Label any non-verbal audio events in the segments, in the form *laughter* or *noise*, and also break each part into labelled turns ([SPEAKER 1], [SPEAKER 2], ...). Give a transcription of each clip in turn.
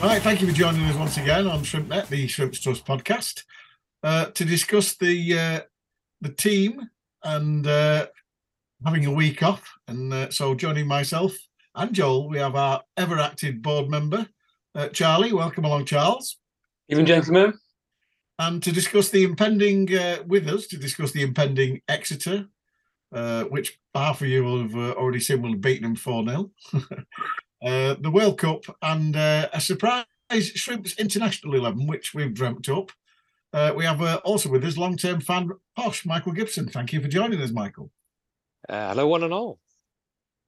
[SPEAKER 1] All right, thank you for joining us once again on Shrimp ShrimpNet, the Shrimps Trust podcast, uh, to discuss the uh, the team and uh, having a week off. And uh, so, joining myself and Joel, we have our ever active board member, uh, Charlie. Welcome along, Charles.
[SPEAKER 2] Even gentlemen.
[SPEAKER 1] And to discuss the impending, uh, with us, to discuss the impending Exeter, uh, which half of you will have uh, already seen will have beaten them 4 0. *laughs* uh, the World Cup, and uh, a surprise Shrimps International 11, which we've dreamt up. Uh, we have uh, also with us long term fan Posh, Michael Gibson. Thank you for joining us, Michael.
[SPEAKER 3] Uh, hello, one and all.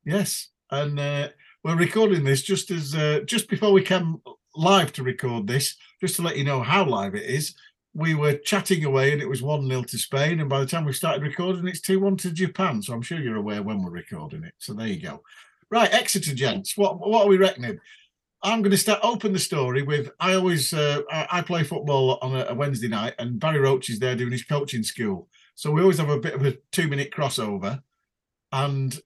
[SPEAKER 1] Yes, and uh, we're recording this just as uh, just before we came live to record this, just to let you know how live it is. We were chatting away, and it was one 0 to Spain. And by the time we started recording, it's two one to Japan. So I'm sure you're aware when we're recording it. So there you go. Right, Exeter gents. What what are we reckoning? I'm going to start open the story with. I always uh, I, play football on a, a Wednesday night, and Barry Roche is there doing his coaching school. So we always have a bit of a two minute crossover. And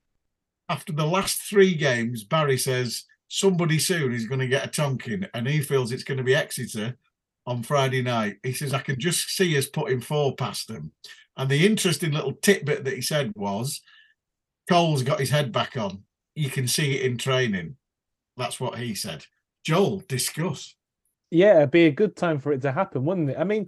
[SPEAKER 1] after the last three games, Barry says somebody soon is going to get a tonkin, and he feels it's going to be Exeter on Friday night. He says I can just see us putting four past them. And the interesting little tidbit that he said was Cole's got his head back on. You can see it in training. That's what he said. Joel, discuss.
[SPEAKER 4] Yeah, it'd be a good time for it to happen, wouldn't it? I mean,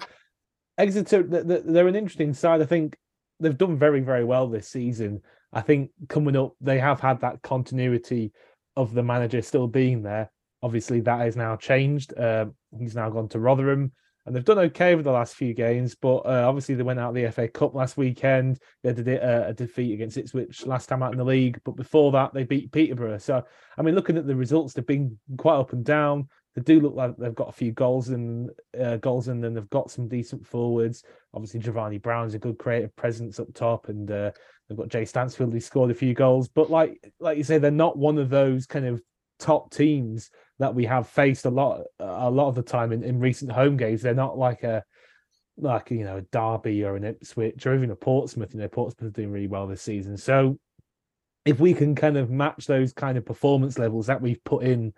[SPEAKER 4] Exeter, they're an interesting side. I think they've done very, very well this season. I think coming up, they have had that continuity of the manager still being there. Obviously, that has now changed. Um, he's now gone to Rotherham, and they've done okay over the last few games. But uh, obviously, they went out of the FA Cup last weekend. They did uh, a defeat against Ipswich last time out in the league, but before that, they beat Peterborough. So, I mean, looking at the results, they've been quite up and down. They do look like they've got a few goals and uh, goals, and then they've got some decent forwards. Obviously, Jevani Brown's a good creative presence up top, and uh, they've got Jay Stansfield who scored a few goals. But like, like you say, they're not one of those kind of top teams that we have faced a lot a lot of the time in, in recent home games. They're not like a like you know a Derby or an Ipswich or even a Portsmouth. You know, Portsmouth are doing really well this season. So if we can kind of match those kind of performance levels that we've put in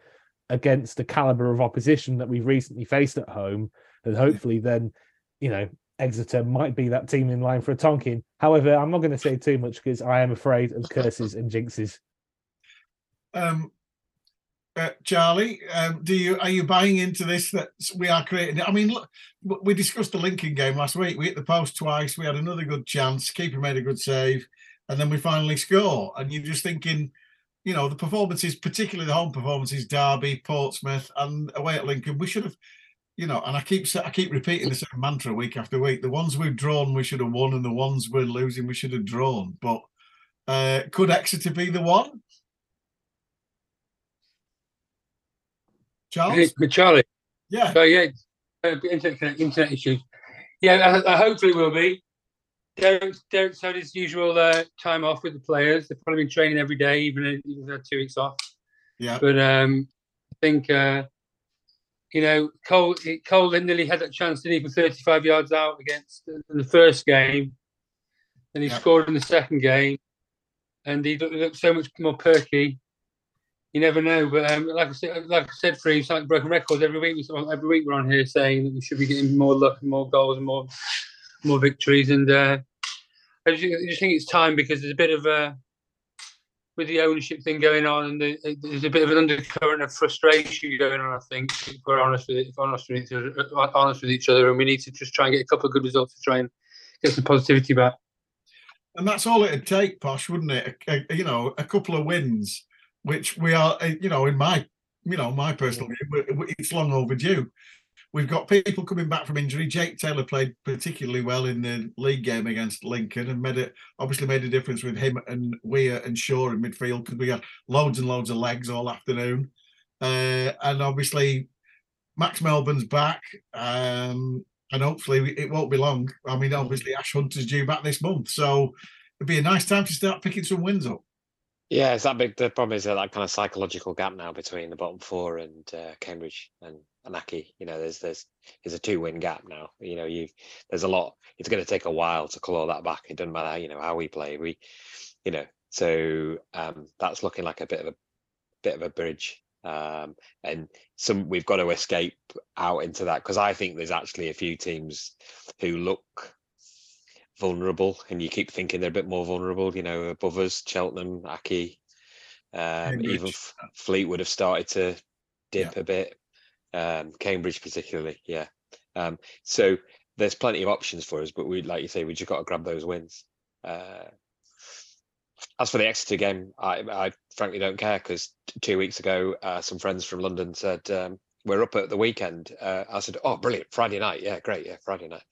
[SPEAKER 4] against the caliber of opposition that we've recently faced at home, then hopefully then you know Exeter might be that team in line for a Tonkin. However, I'm not going to say too much because I am afraid of curses and jinxes.
[SPEAKER 1] Um, uh, Charlie, um, do you are you buying into this that we are creating? I mean, look, we discussed the Lincoln game last week. We hit the post twice. We had another good chance. Keeper made a good save, and then we finally score. And you're just thinking, you know, the performances, particularly the home performances, Derby, Portsmouth, and away at Lincoln, we should have, you know. And I keep I keep repeating the same mantra week after week. The ones we've drawn, we should have won, and the ones we're losing, we should have drawn. But uh, could Exeter be the one? Charles?
[SPEAKER 2] Charlie.
[SPEAKER 1] Yeah.
[SPEAKER 2] So, yeah, uh, internet, internet issues. Yeah, I, I hopefully will be. Derek, Derek's had his usual uh, time off with the players. They've probably been training every day, even if they've had two weeks off.
[SPEAKER 1] Yeah.
[SPEAKER 2] But um, I think, uh, you know, Cole, Cole nearly had that chance, didn't he, for 35 yards out against in the first game. and he
[SPEAKER 1] Yeah.
[SPEAKER 2] scored in the second game. And he looked, looked so much more perky. You never know, but um, like I said, like I said, for you, it's like broken records. Every week, every week we're on here saying that we should be getting more luck more goals and more, more victories. And uh, I just, I just think it's time because there's a bit of a with the ownership thing going on, and the, there's a bit of an undercurrent of frustration going on. I think if we're honest with if honest with each other, honest with each other, and we need to just try and get a couple of good results to try and get some positivity back.
[SPEAKER 1] And that's all it'd take, Posh, wouldn't it? A, a- you know, a couple of wins, which we are, uh, you know, in my, you know, my personal view, it's long overdue. we've got people coming back from injury. Jake Taylor played particularly well in the league game against Lincoln and made it obviously made a difference with him and Weir and Shaw in midfield because we had loads and loads of legs all afternoon. Uh, and obviously, Max Melbourne's back, um, and hopefully it won't be long. I mean, obviously Ash Hunter's due back this month, so it'd be a nice time to start picking some wins up.
[SPEAKER 3] Yeah, it's that big. The problem is that, that kind of psychological gap now between the bottom four and uh, Cambridge and Anaki. You know, there's there's there's a two win gap now. You know, you there's a lot. It's going to take a while to claw that back. It doesn't matter, you know, how we play. We, you know, so um, that's looking like a bit of a bit of a bridge. Um, and some we've got to escape out into that because I think there's actually a few teams who look vulnerable, and you keep thinking they're a bit more vulnerable. You know, above us, Cheltenham, Accy, um, even. F- Fleetwood have started to dip a bit. Um, Cambridge, particularly, yeah. Um, so there's plenty of options for us, but we, like you say, we just got to grab those wins. Uh, as for the Exeter game, I, I frankly don't care because two weeks ago, uh, some friends from London said um, we're up at the weekend. Uh, I said, "Oh, brilliant! Friday night, yeah, great, yeah, Friday night."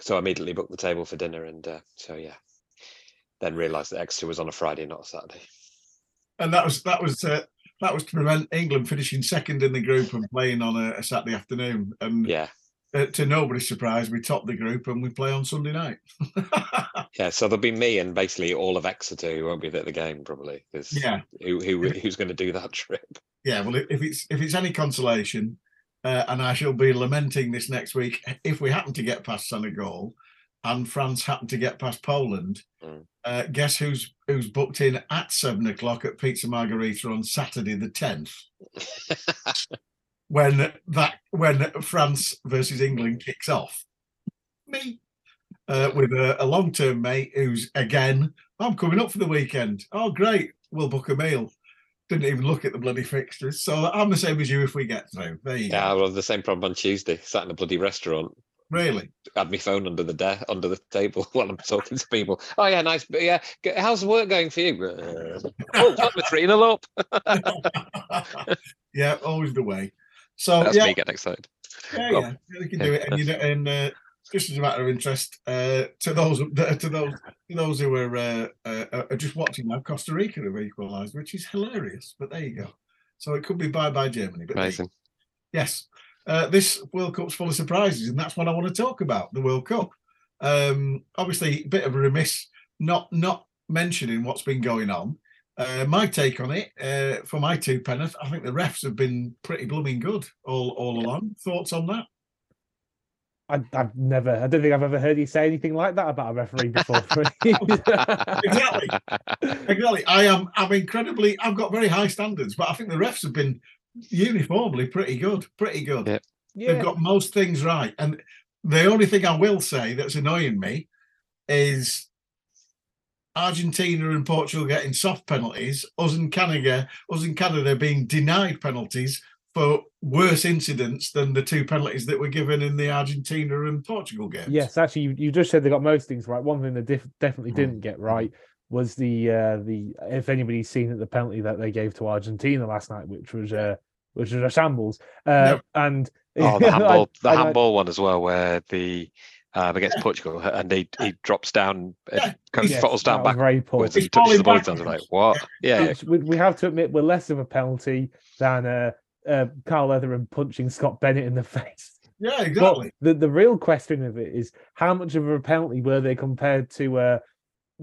[SPEAKER 3] So I immediately booked the table for dinner, and uh, so yeah, then realised that Exeter was on a Friday, not a Saturday.
[SPEAKER 1] and that was that was uh, that was to prevent England finishing second in the group and playing on a, a Saturday afternoon. And
[SPEAKER 3] Yeah,
[SPEAKER 1] uh, to nobody's surprise, we top the group and we play on Sunday night. *laughs*
[SPEAKER 3] yeah. So there'll be me and basically all of Exeter who won't be at the game probably. 'cause
[SPEAKER 1] Yeah.
[SPEAKER 3] Who, who who's going to do that *laughs* trip?
[SPEAKER 1] yeah, well, if it's if it's any consolation, uh, and I shall be lamenting this next week if we happen to get past Senegal and France happen to get past Poland.
[SPEAKER 3] Mm.
[SPEAKER 1] Uh, guess who's who's booked in at seven o'clock at Pizza Margarita on Saturday the tenth *laughs* when that when France versus England kicks off. Me. Uh, with a, a long term mate who's again, I'm coming up for the weekend. Oh, great. We'll book a meal. Didn't even look at the bloody fixtures. So I'm the same as you if we get through. There you
[SPEAKER 3] yeah,
[SPEAKER 1] go.
[SPEAKER 3] well, the same problem on Tuesday. Sat in a bloody restaurant,
[SPEAKER 1] Really?
[SPEAKER 3] had my phone under the de- under the table *laughs* while I'm talking to people. Oh yeah, nice. But yeah, how's the work going for you? *laughs* Oh, we're three nil up.
[SPEAKER 1] yeah, always the way. So
[SPEAKER 3] That's
[SPEAKER 1] yeah,
[SPEAKER 3] me getting excited.
[SPEAKER 1] yeah,
[SPEAKER 3] Well,
[SPEAKER 1] yeah, you can do it. And you know, and uh, just as a matter of interest, uh, to those *laughs* to those to those who are, uh, uh, are just watching now, Costa Rica have equalised, which is hilarious. But there you go. So it could be bye bye Germany. But
[SPEAKER 3] Amazing.
[SPEAKER 1] Yes, uh, this World Cup's full of surprises, and that's what I want to talk about. The World Cup. Um, obviously, a bit of a remiss not not mentioning what's been going on. Uh, my take on it, uh, for my two penneth, I think the refs have been pretty blooming good all all along. Thoughts on that?
[SPEAKER 4] I, I've never, I don't think I've ever heard you say anything like that about a referee before. *laughs*
[SPEAKER 1] Exactly. Exactly. I am. I'm incredibly. I've got very high standards, but I think the refs have been uniformly pretty good. Pretty good.
[SPEAKER 3] Yeah.
[SPEAKER 4] yeah,
[SPEAKER 1] They've got most things right. And the only thing I will say that's annoying me is Argentina and Portugal getting soft penalties, us and Canada, us and Canada being denied penalties for worse incidents than the two penalties that were given in the Argentina and Portugal games.
[SPEAKER 4] Yes, actually, you, you just said they got most things right. One thing they def- definitely
[SPEAKER 1] Mm.
[SPEAKER 4] didn't get right was the uh, the if anybody's seen it, the penalty that they gave to Argentina last night, which was uh, which was a shambles. Uh, And *laughs*
[SPEAKER 3] Oh, the
[SPEAKER 4] I-
[SPEAKER 3] handball, the
[SPEAKER 4] I- I-
[SPEAKER 3] handball one as well, where the um, against Portugal, and he he drops down,
[SPEAKER 1] Yeah,
[SPEAKER 3] uh, kind of
[SPEAKER 4] yes,
[SPEAKER 3] falls down
[SPEAKER 4] was very poor.
[SPEAKER 3] backwards and
[SPEAKER 1] He's
[SPEAKER 3] touches the ball.
[SPEAKER 1] falling
[SPEAKER 3] Down. Like what? Yeah, yeah.
[SPEAKER 4] We, we have to admit we're less of a penalty than uh, uh, Carl Leatherham punching Scott Bennett in the *laughs* face.
[SPEAKER 1] Yeah,
[SPEAKER 4] But
[SPEAKER 1] exactly.
[SPEAKER 4] the, the real question of it is how much of a penalty were they compared to uh,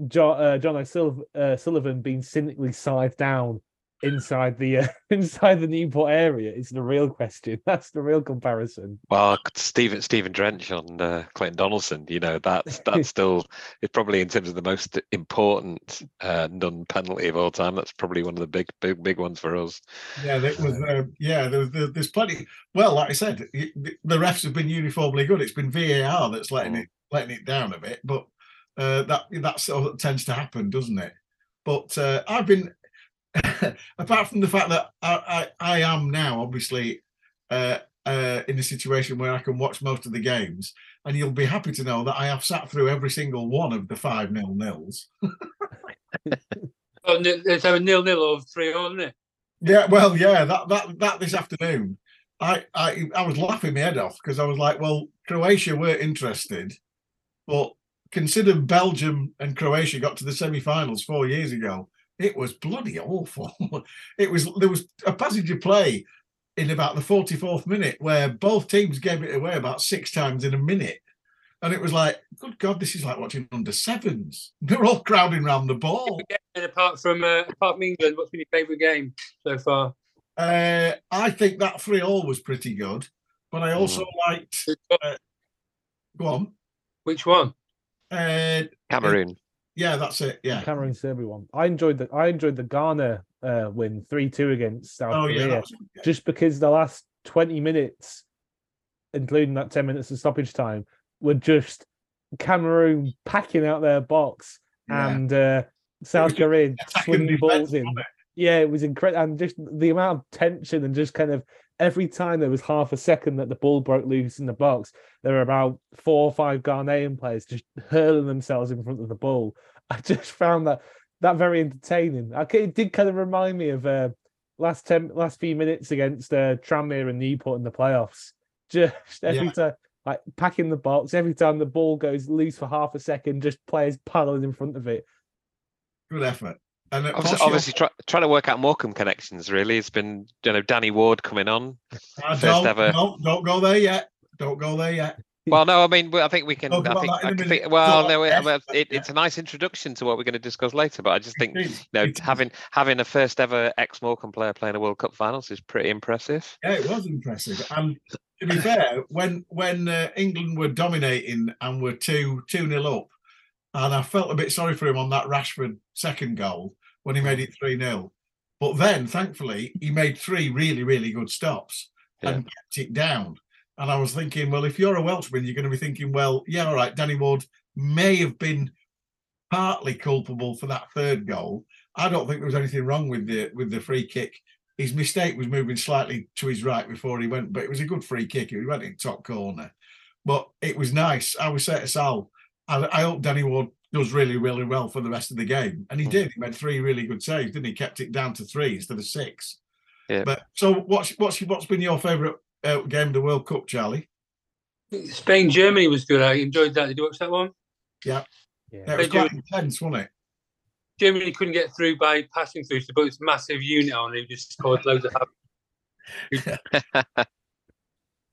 [SPEAKER 4] jo- uh, John O'Sullivan uh, being cynically scythed down inside the uh, *laughs* inside the Newport area? Is the real question. *laughs* That's the real comparison.
[SPEAKER 3] Well, Stephen Stephen Drench on uh, Clayton Donaldson, you know, that's that's *laughs* still it's probably in terms of the most important uh, non penalty of all time. That's probably one of the big big big ones for us.
[SPEAKER 1] Yeah, there was. Uh, yeah, there was. There, there's plenty. Well, like I said, the the refs have been uniformly good. It's been VAR that's letting
[SPEAKER 3] Mm.
[SPEAKER 1] it letting it down a bit, but uh, that that sort of tends to happen, doesn't it? But uh, I've been, *laughs* apart from the fact that I I, I am now obviously uh, uh, in a situation where I can watch most of the games, and you'll be happy to know that I have sat through every single one of the five nil nils.
[SPEAKER 2] Oh, it's a nil nil or three isn't it?
[SPEAKER 1] Yeah, well, yeah, that that that this afternoon. I, I I was laughing my head off because I was like, well, Croatia weren't interested, but consider Belgium and Croatia got to the semi-finals four years ago. It was bloody awful. *laughs* it was there was a passage of play in about the 44th minute where both teams gave it away about six times in a minute. And it was like, good God, this is like watching under sevens. *laughs* They're all crowding around the ball.
[SPEAKER 2] And apart from uh, apart from England, what's been your favourite game so far?
[SPEAKER 1] Uh, I think that three all was pretty good, but I also liked. Uh, go on.
[SPEAKER 2] Which one?
[SPEAKER 1] Uh,
[SPEAKER 3] Cameroon.
[SPEAKER 1] Yeah, that's it. Yeah.
[SPEAKER 4] Cameroon Serbia one. I enjoyed the I enjoyed the Ghana uh, win three two against South
[SPEAKER 1] Oh.
[SPEAKER 4] Korea
[SPEAKER 1] That was game.
[SPEAKER 4] just because the last twenty minutes, including that ten minutes of stoppage time, were just Cameroon packing out their box
[SPEAKER 1] Yeah.
[SPEAKER 4] and uh, South Korea swinging balls in.
[SPEAKER 1] it?
[SPEAKER 4] Yeah, it was incredible, and just the amount of tension and just kind of every time there was half a second that the ball broke loose in the box, there were about four or five Ghanaian players just hurling themselves in front of the ball. *laughs* I just found that that very entertaining. It did kind of remind me of uh, last ten last few minutes against uh, Tranmere and Newport in the playoffs. *laughs* Just every
[SPEAKER 1] Yeah.
[SPEAKER 4] time, like packing the box, every time the ball goes loose for half a second, just players paddling in front of it.
[SPEAKER 1] Good effort. And uh,
[SPEAKER 3] Obviously, obviously try, trying to work out Morecambe connections. Really, it's been you know Danny Ward coming on. First
[SPEAKER 1] don't,
[SPEAKER 3] ever-
[SPEAKER 1] no, don't go there yet. Don't go there yet.
[SPEAKER 3] Well, no, I mean, I think we can. I think, I can think well, no, it,
[SPEAKER 1] yes,
[SPEAKER 3] it, it's a nice introduction to what we're going to discuss later. But I just think, you know, having having a first ever ex Morecambe player playing a World Cup finals is pretty impressive.
[SPEAKER 1] Yeah, it was impressive. And to be fair, when when uh, England were dominating and were two two nil up, and I felt a bit sorry for him on that Rashford second goal when he made it three 0 But then, thankfully, he made three really really good stops and kept it down. And I was thinking, well, if you're a Welshman, you're going to be thinking, well, yeah, all right, Danny Ward may have been partly culpable for that third goal. I don't think there was anything wrong with the with the free kick. His mistake was moving slightly to his right before he went, but it was a good free kick. He went in top corner. But it was nice. I was saying to Sal, I, I hope Danny Ward does really, really well for the rest of the game. And he
[SPEAKER 3] Mm.
[SPEAKER 1] did. He made three really good saves, didn't he? Kept it down to three instead of six.
[SPEAKER 3] Yeah.
[SPEAKER 1] But so what's what's what's been your favourite uh, game of the World Cup, Charlie?
[SPEAKER 2] Spain Germany was good. I enjoyed that. Did you watch that one?
[SPEAKER 4] Yeah,
[SPEAKER 1] Yeah, it was quite intense, wasn't it?
[SPEAKER 2] Germany couldn't get through by passing through, so they put this massive unit on who just caused loads of havoc. *laughs* *laughs*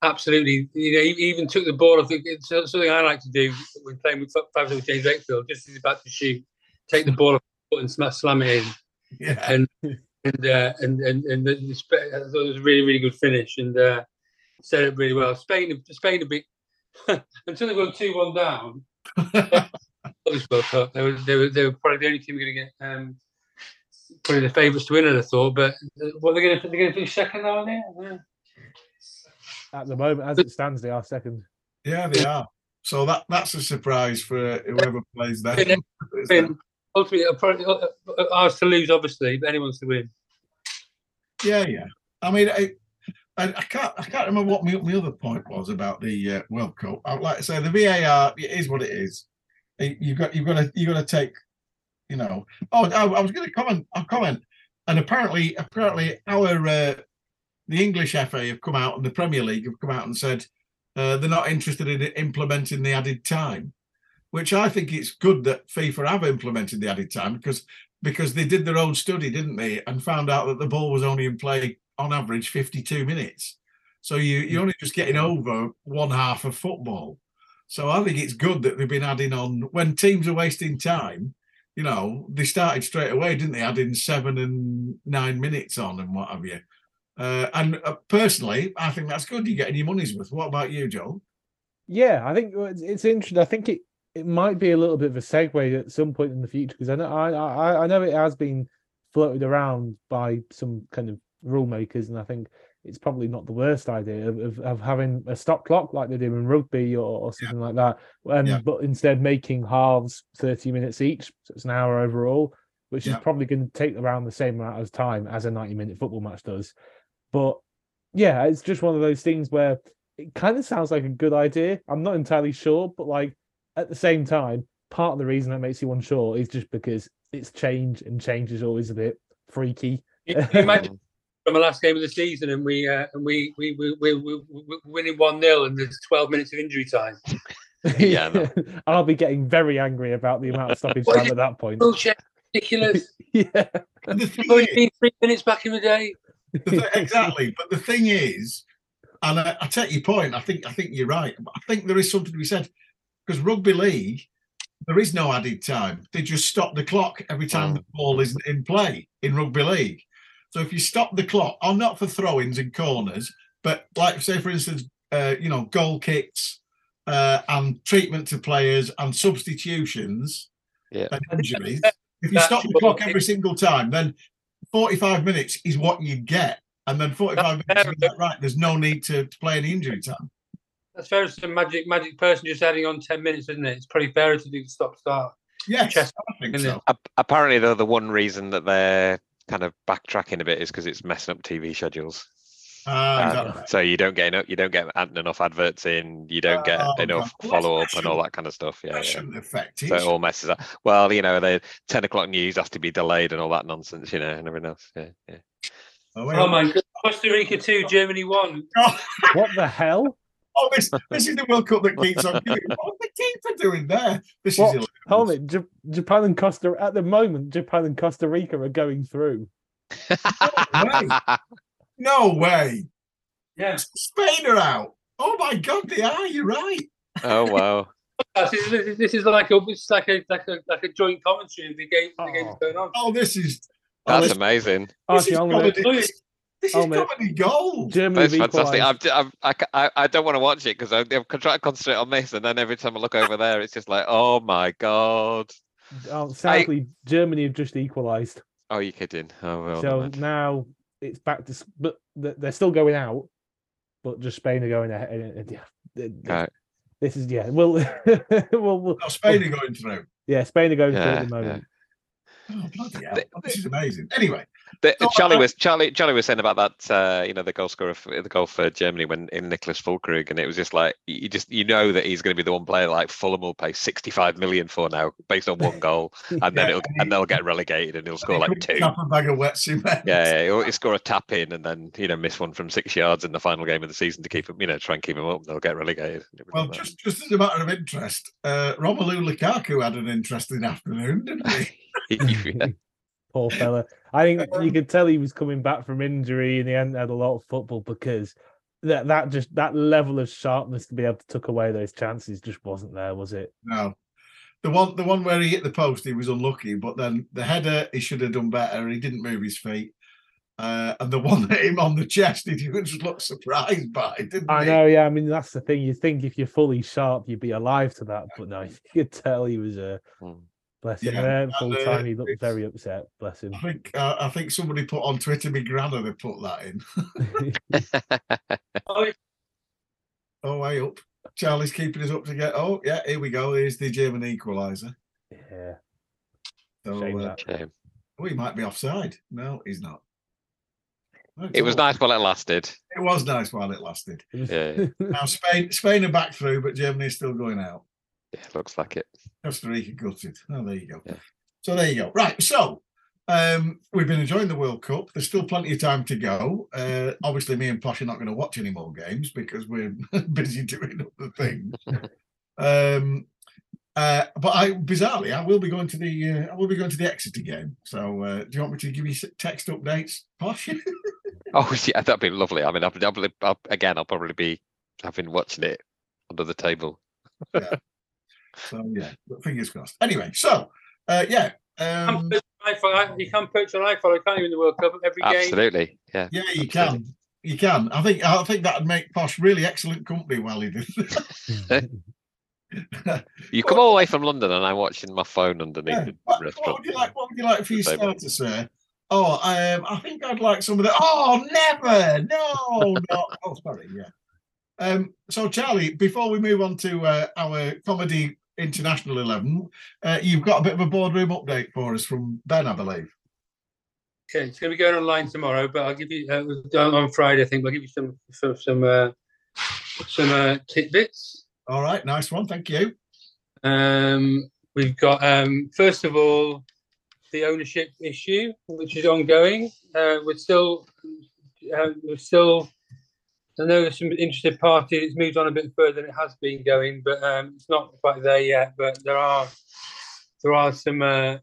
[SPEAKER 2] Absolutely, you know, he even took the ball. I think it's something I like to do when playing with with James Wakefield. Just as he's about to shoot, take the ball off the foot and smash, slam it in.
[SPEAKER 1] Yeah.
[SPEAKER 2] and and uh, and and and the, I thought it was a really really good finish and uh, set it really well. Spain Spain a bit *laughs* until they went two one down. *laughs* this World Cup, they were they were they were probably the only team going to get um, probably the favourites to win it. I thought, but uh, what they're going to they're going to finish second now, aren't they? Yeah.
[SPEAKER 4] At the moment, as it stands, they are second.
[SPEAKER 1] Yeah, they are. So that that's a surprise for whoever plays them.
[SPEAKER 2] And then- Ultimately, uh, probably, uh, uh, ours to lose, obviously, but anyone's to win.
[SPEAKER 1] Yeah, yeah. I mean, I, I, I can't I can't remember what my, my other point was about the uh, World Cup. I'd like to say the VAR it is what it is. You- You've got you've got to you've got to take, you know. Oh, I, I was going to comment. I'll comment. And apparently, apparently, our uh, the English FA have come out and the Premier League have come out and said uh, they're not interested in implementing the added time, which I think it's good that FIFA have implemented the added time because because they did their own study, didn't they, and found out that the ball was only in play on average 52 minutes. So you you're only just getting over one half of football. So I think it's good that they've been adding on when teams are wasting time. You know, they started straight away, didn't they? Adding seven and nine minutes on and what have you. Uh, and uh, personally, I think that's good. You're getting your money's worth. What about you, Joel?
[SPEAKER 4] Yeah, I think it's, it's interesting. I think it, it might be a little bit of a segue at some point in the future because I know I, I I know it has been floated around by some kind of rule makers, and I think it's probably not the worst idea of, of, of having a stop clock like they do in rugby or, or something like that, and
[SPEAKER 1] Yeah.
[SPEAKER 4] but instead making halves thirty minutes each, so it's an hour overall, which
[SPEAKER 1] Yeah.
[SPEAKER 4] is probably going to take around the same amount of time as a ninety minute football match does. But yeah, it's just one of those things where it kind of sounds like a good idea. I'm not entirely sure, but like at the same time, part of the reason that makes you unsure is just because it's change and change is always a bit freaky.
[SPEAKER 2] You, you imagine *laughs* from the last game of the season, and we uh, and we we we we we we're winning one 0 and there's 12 minutes of injury time. *laughs*
[SPEAKER 3] Yeah, no. *laughs*
[SPEAKER 4] I'll be getting very angry about the amount of stoppage
[SPEAKER 2] What
[SPEAKER 4] time at that point.
[SPEAKER 2] Bullshit, ridiculous.
[SPEAKER 4] yeah.
[SPEAKER 1] And the thing
[SPEAKER 2] Only been three minutes back in the day. *laughs*
[SPEAKER 1] Exactly. But the thing is, and I, I take your point. I think I think you're right. I think there is something to be said because rugby league, there is no added time. They just stop the clock every time the ball is in play in rugby league. So if you stop the clock, or not for throw-ins and corners, but like say for instance, uh, you know, goal kicks uh, and treatment to players and substitutions
[SPEAKER 3] Yeah.
[SPEAKER 1] and injuries. If you stop the clock every single time, then 45 minutes is what you get. And then 45 minutes, you right, there's no need to, to play any injury time.
[SPEAKER 2] That's fair as some magic magic person just adding on 10 minutes, isn't it? It's pretty fair to do the stop start.
[SPEAKER 1] Yes,
[SPEAKER 2] Chest,
[SPEAKER 1] I think so.
[SPEAKER 2] it?
[SPEAKER 3] Apparently, though, the one reason that they're kind of backtracking a bit is because it's messing up TV schedules. Uh,
[SPEAKER 1] exactly.
[SPEAKER 3] so you don't get enough, you don't get enough adverts in, you don't get
[SPEAKER 1] Oh,
[SPEAKER 3] enough
[SPEAKER 1] Well,
[SPEAKER 3] follow up and all that kind of stuff. Yeah, yeah.
[SPEAKER 1] shouldn't affect it.
[SPEAKER 3] So it all messes up. Well, you know, the ten o'clock news has to be delayed and all that nonsense, you know, and everything else. Yeah, yeah.
[SPEAKER 1] oh.
[SPEAKER 2] Oh my god. Costa Rica 2, Germany 1. *laughs*
[SPEAKER 1] Oh,
[SPEAKER 4] What the hell?
[SPEAKER 1] oh, this, this is the World Cup that keeps on giving. *laughs* What the keeper doing there? This
[SPEAKER 4] What?
[SPEAKER 1] is.
[SPEAKER 4] Hold it. J- Japan and Costa at the moment, Japan and Costa Rica are going through. *laughs*
[SPEAKER 1] way. No way.
[SPEAKER 2] Yeah.
[SPEAKER 1] Spain are out. Oh my God, they are. You're right.
[SPEAKER 3] oh wow. *laughs*
[SPEAKER 2] This is, this is- like a it's like a like a like a joint commentary of the game the game's
[SPEAKER 4] Oh.
[SPEAKER 2] going on.
[SPEAKER 1] Oh, this is. Oh,
[SPEAKER 3] That's
[SPEAKER 1] this,
[SPEAKER 3] amazing.
[SPEAKER 1] this is
[SPEAKER 4] Actually, I'm gonna,
[SPEAKER 1] comedy. This, this is
[SPEAKER 4] Oh,
[SPEAKER 1] comedy gold.
[SPEAKER 4] Germany
[SPEAKER 3] That's fantastic. I'm, I'm, I, ca- I, I don't want to watch it because I'm, I'm trying to concentrate on this, and then every time I look over there, it's just like, oh my god.
[SPEAKER 4] Oh, sadly, Germany have just equalised.
[SPEAKER 3] Oh, you kidding? Oh well.
[SPEAKER 4] so
[SPEAKER 3] never
[SPEAKER 4] now it's back to, but they're still going out, but just Spain are going ahead. and- and- Yeah, th- th-
[SPEAKER 3] Right.
[SPEAKER 4] this is yeah. Well, *laughs* well, well,
[SPEAKER 1] No, Spain are going through.
[SPEAKER 4] yeah, Spain are going through at the moment.
[SPEAKER 1] Oh, bloody hell. This is amazing. Anyway,
[SPEAKER 3] The-
[SPEAKER 1] So,
[SPEAKER 3] Charlie was Charlie. Charlie was saying about that. Uh, you know, the goal scorer, for, the goal for Germany when in Niclas Füllkrug, and it was just like you just you know that he's going to be the one player like Fulham will pay sixty-five million for now based on one goal, *laughs* and then
[SPEAKER 1] Yeah,
[SPEAKER 3] it'll and they'll get relegated, and he'll score like two.
[SPEAKER 1] A bag of wet cement.
[SPEAKER 3] Yeah, yeah, he'll, he'll score a tap in and then you know miss one from six yards in the final game of the season to keep him, you know, try and keep him up. They'll get relegated.
[SPEAKER 1] Well, just, just as a matter of interest, uh, Romelu Lukaku had an interesting afternoon, didn't he? *laughs* *laughs*
[SPEAKER 3] Yeah.
[SPEAKER 4] Poor fella. I think *laughs* you could tell he was coming back from injury and he hadn't had a lot of football because that that just that level of sharpness to be able to tuck away those chances just wasn't there, was it?
[SPEAKER 1] No. The one, the one where he hit the post, he was unlucky. But then the header, he should have done better. He didn't move his feet. Uh, and the *laughs* one that hit him on the chest, he just *laughs* looked surprised by, didn't
[SPEAKER 4] I
[SPEAKER 1] he?
[SPEAKER 4] know, yeah. I mean, that's the thing. You think if you're fully sharp, you'd be alive to that, but no, you could tell he was uh,
[SPEAKER 3] Mm.
[SPEAKER 4] Bless him.
[SPEAKER 1] Yeah,
[SPEAKER 4] there
[SPEAKER 1] and,
[SPEAKER 4] full
[SPEAKER 1] uh,
[SPEAKER 4] time, he looked very upset. Bless him.
[SPEAKER 1] I think uh, I think somebody put on Twitter, me grana, they put that in. *laughs*
[SPEAKER 2] Oh,
[SPEAKER 1] Oh, way up. Charlie's keeping us up to get. Oh, yeah, here we go. Here's the German equaliser.
[SPEAKER 4] yeah,
[SPEAKER 1] So
[SPEAKER 4] Shame
[SPEAKER 1] uh,
[SPEAKER 4] that.
[SPEAKER 3] Shame.
[SPEAKER 1] oh, he might be offside. No, he's not. No, it's
[SPEAKER 3] It was
[SPEAKER 1] all-
[SPEAKER 3] nice while it lasted.
[SPEAKER 1] It was nice while it lasted.
[SPEAKER 3] Yeah. *laughs*
[SPEAKER 1] Now Spain, Spain are back through, but Germany is still going out.
[SPEAKER 3] Yeah, looks like it.
[SPEAKER 1] Costa Rica gutted. Oh, there you go.
[SPEAKER 3] Yeah.
[SPEAKER 1] So there you go. Right. So um, we've been enjoying the World Cup. There's still plenty of time to go. Uh, obviously, me and Posh are not going to watch any more games because we're *laughs* busy doing other things. *laughs* um, uh, but I bizarrely, I will be going to the uh, I will be going to the Exeter game. So uh, do you want me to give you text updates, Posh? *laughs*
[SPEAKER 3] Oh yeah, that'd be lovely. I mean, I'll, I'll, I'll, again, I'll probably be having watching it under the table.
[SPEAKER 1] So yeah, but fingers crossed. Anyway, so uh, yeah. Um,
[SPEAKER 2] you can iPhone- you can purchase an iPhone, can't you, in the World Cup? Every game.
[SPEAKER 3] Absolutely. Yeah.
[SPEAKER 1] Yeah, you
[SPEAKER 3] Absolutely.
[SPEAKER 1] can. You can. I think. I think that'd make Posh really excellent company while he did. *laughs*
[SPEAKER 3] You come all the way from London, and I'm watching my phone underneath
[SPEAKER 1] Yeah.
[SPEAKER 3] the
[SPEAKER 1] What, what would you like? What would you like for your
[SPEAKER 3] Same.
[SPEAKER 1] starter, sir? Oh, um, I think I'd like some of the. Oh, never. No, no. Oh, sorry. Yeah. Um. So, Charlie, before we move on to uh, our comedy international eleven, uh, you've got a bit of a boardroom update for us from Ben, I believe.
[SPEAKER 2] Okay, it's going to be going online tomorrow, but I'll give you uh, on Friday. I think I'll give you some some some uh, some uh, tidbits.
[SPEAKER 1] All right. Nice one. Thank you.
[SPEAKER 2] Um, we've got um, first of all the ownership issue, which is ongoing. Uh, we're still uh, we're still. I know there's some interested party. It's moved on a bit further than it has been going, but um, it's not quite there yet. But there are there are some uh,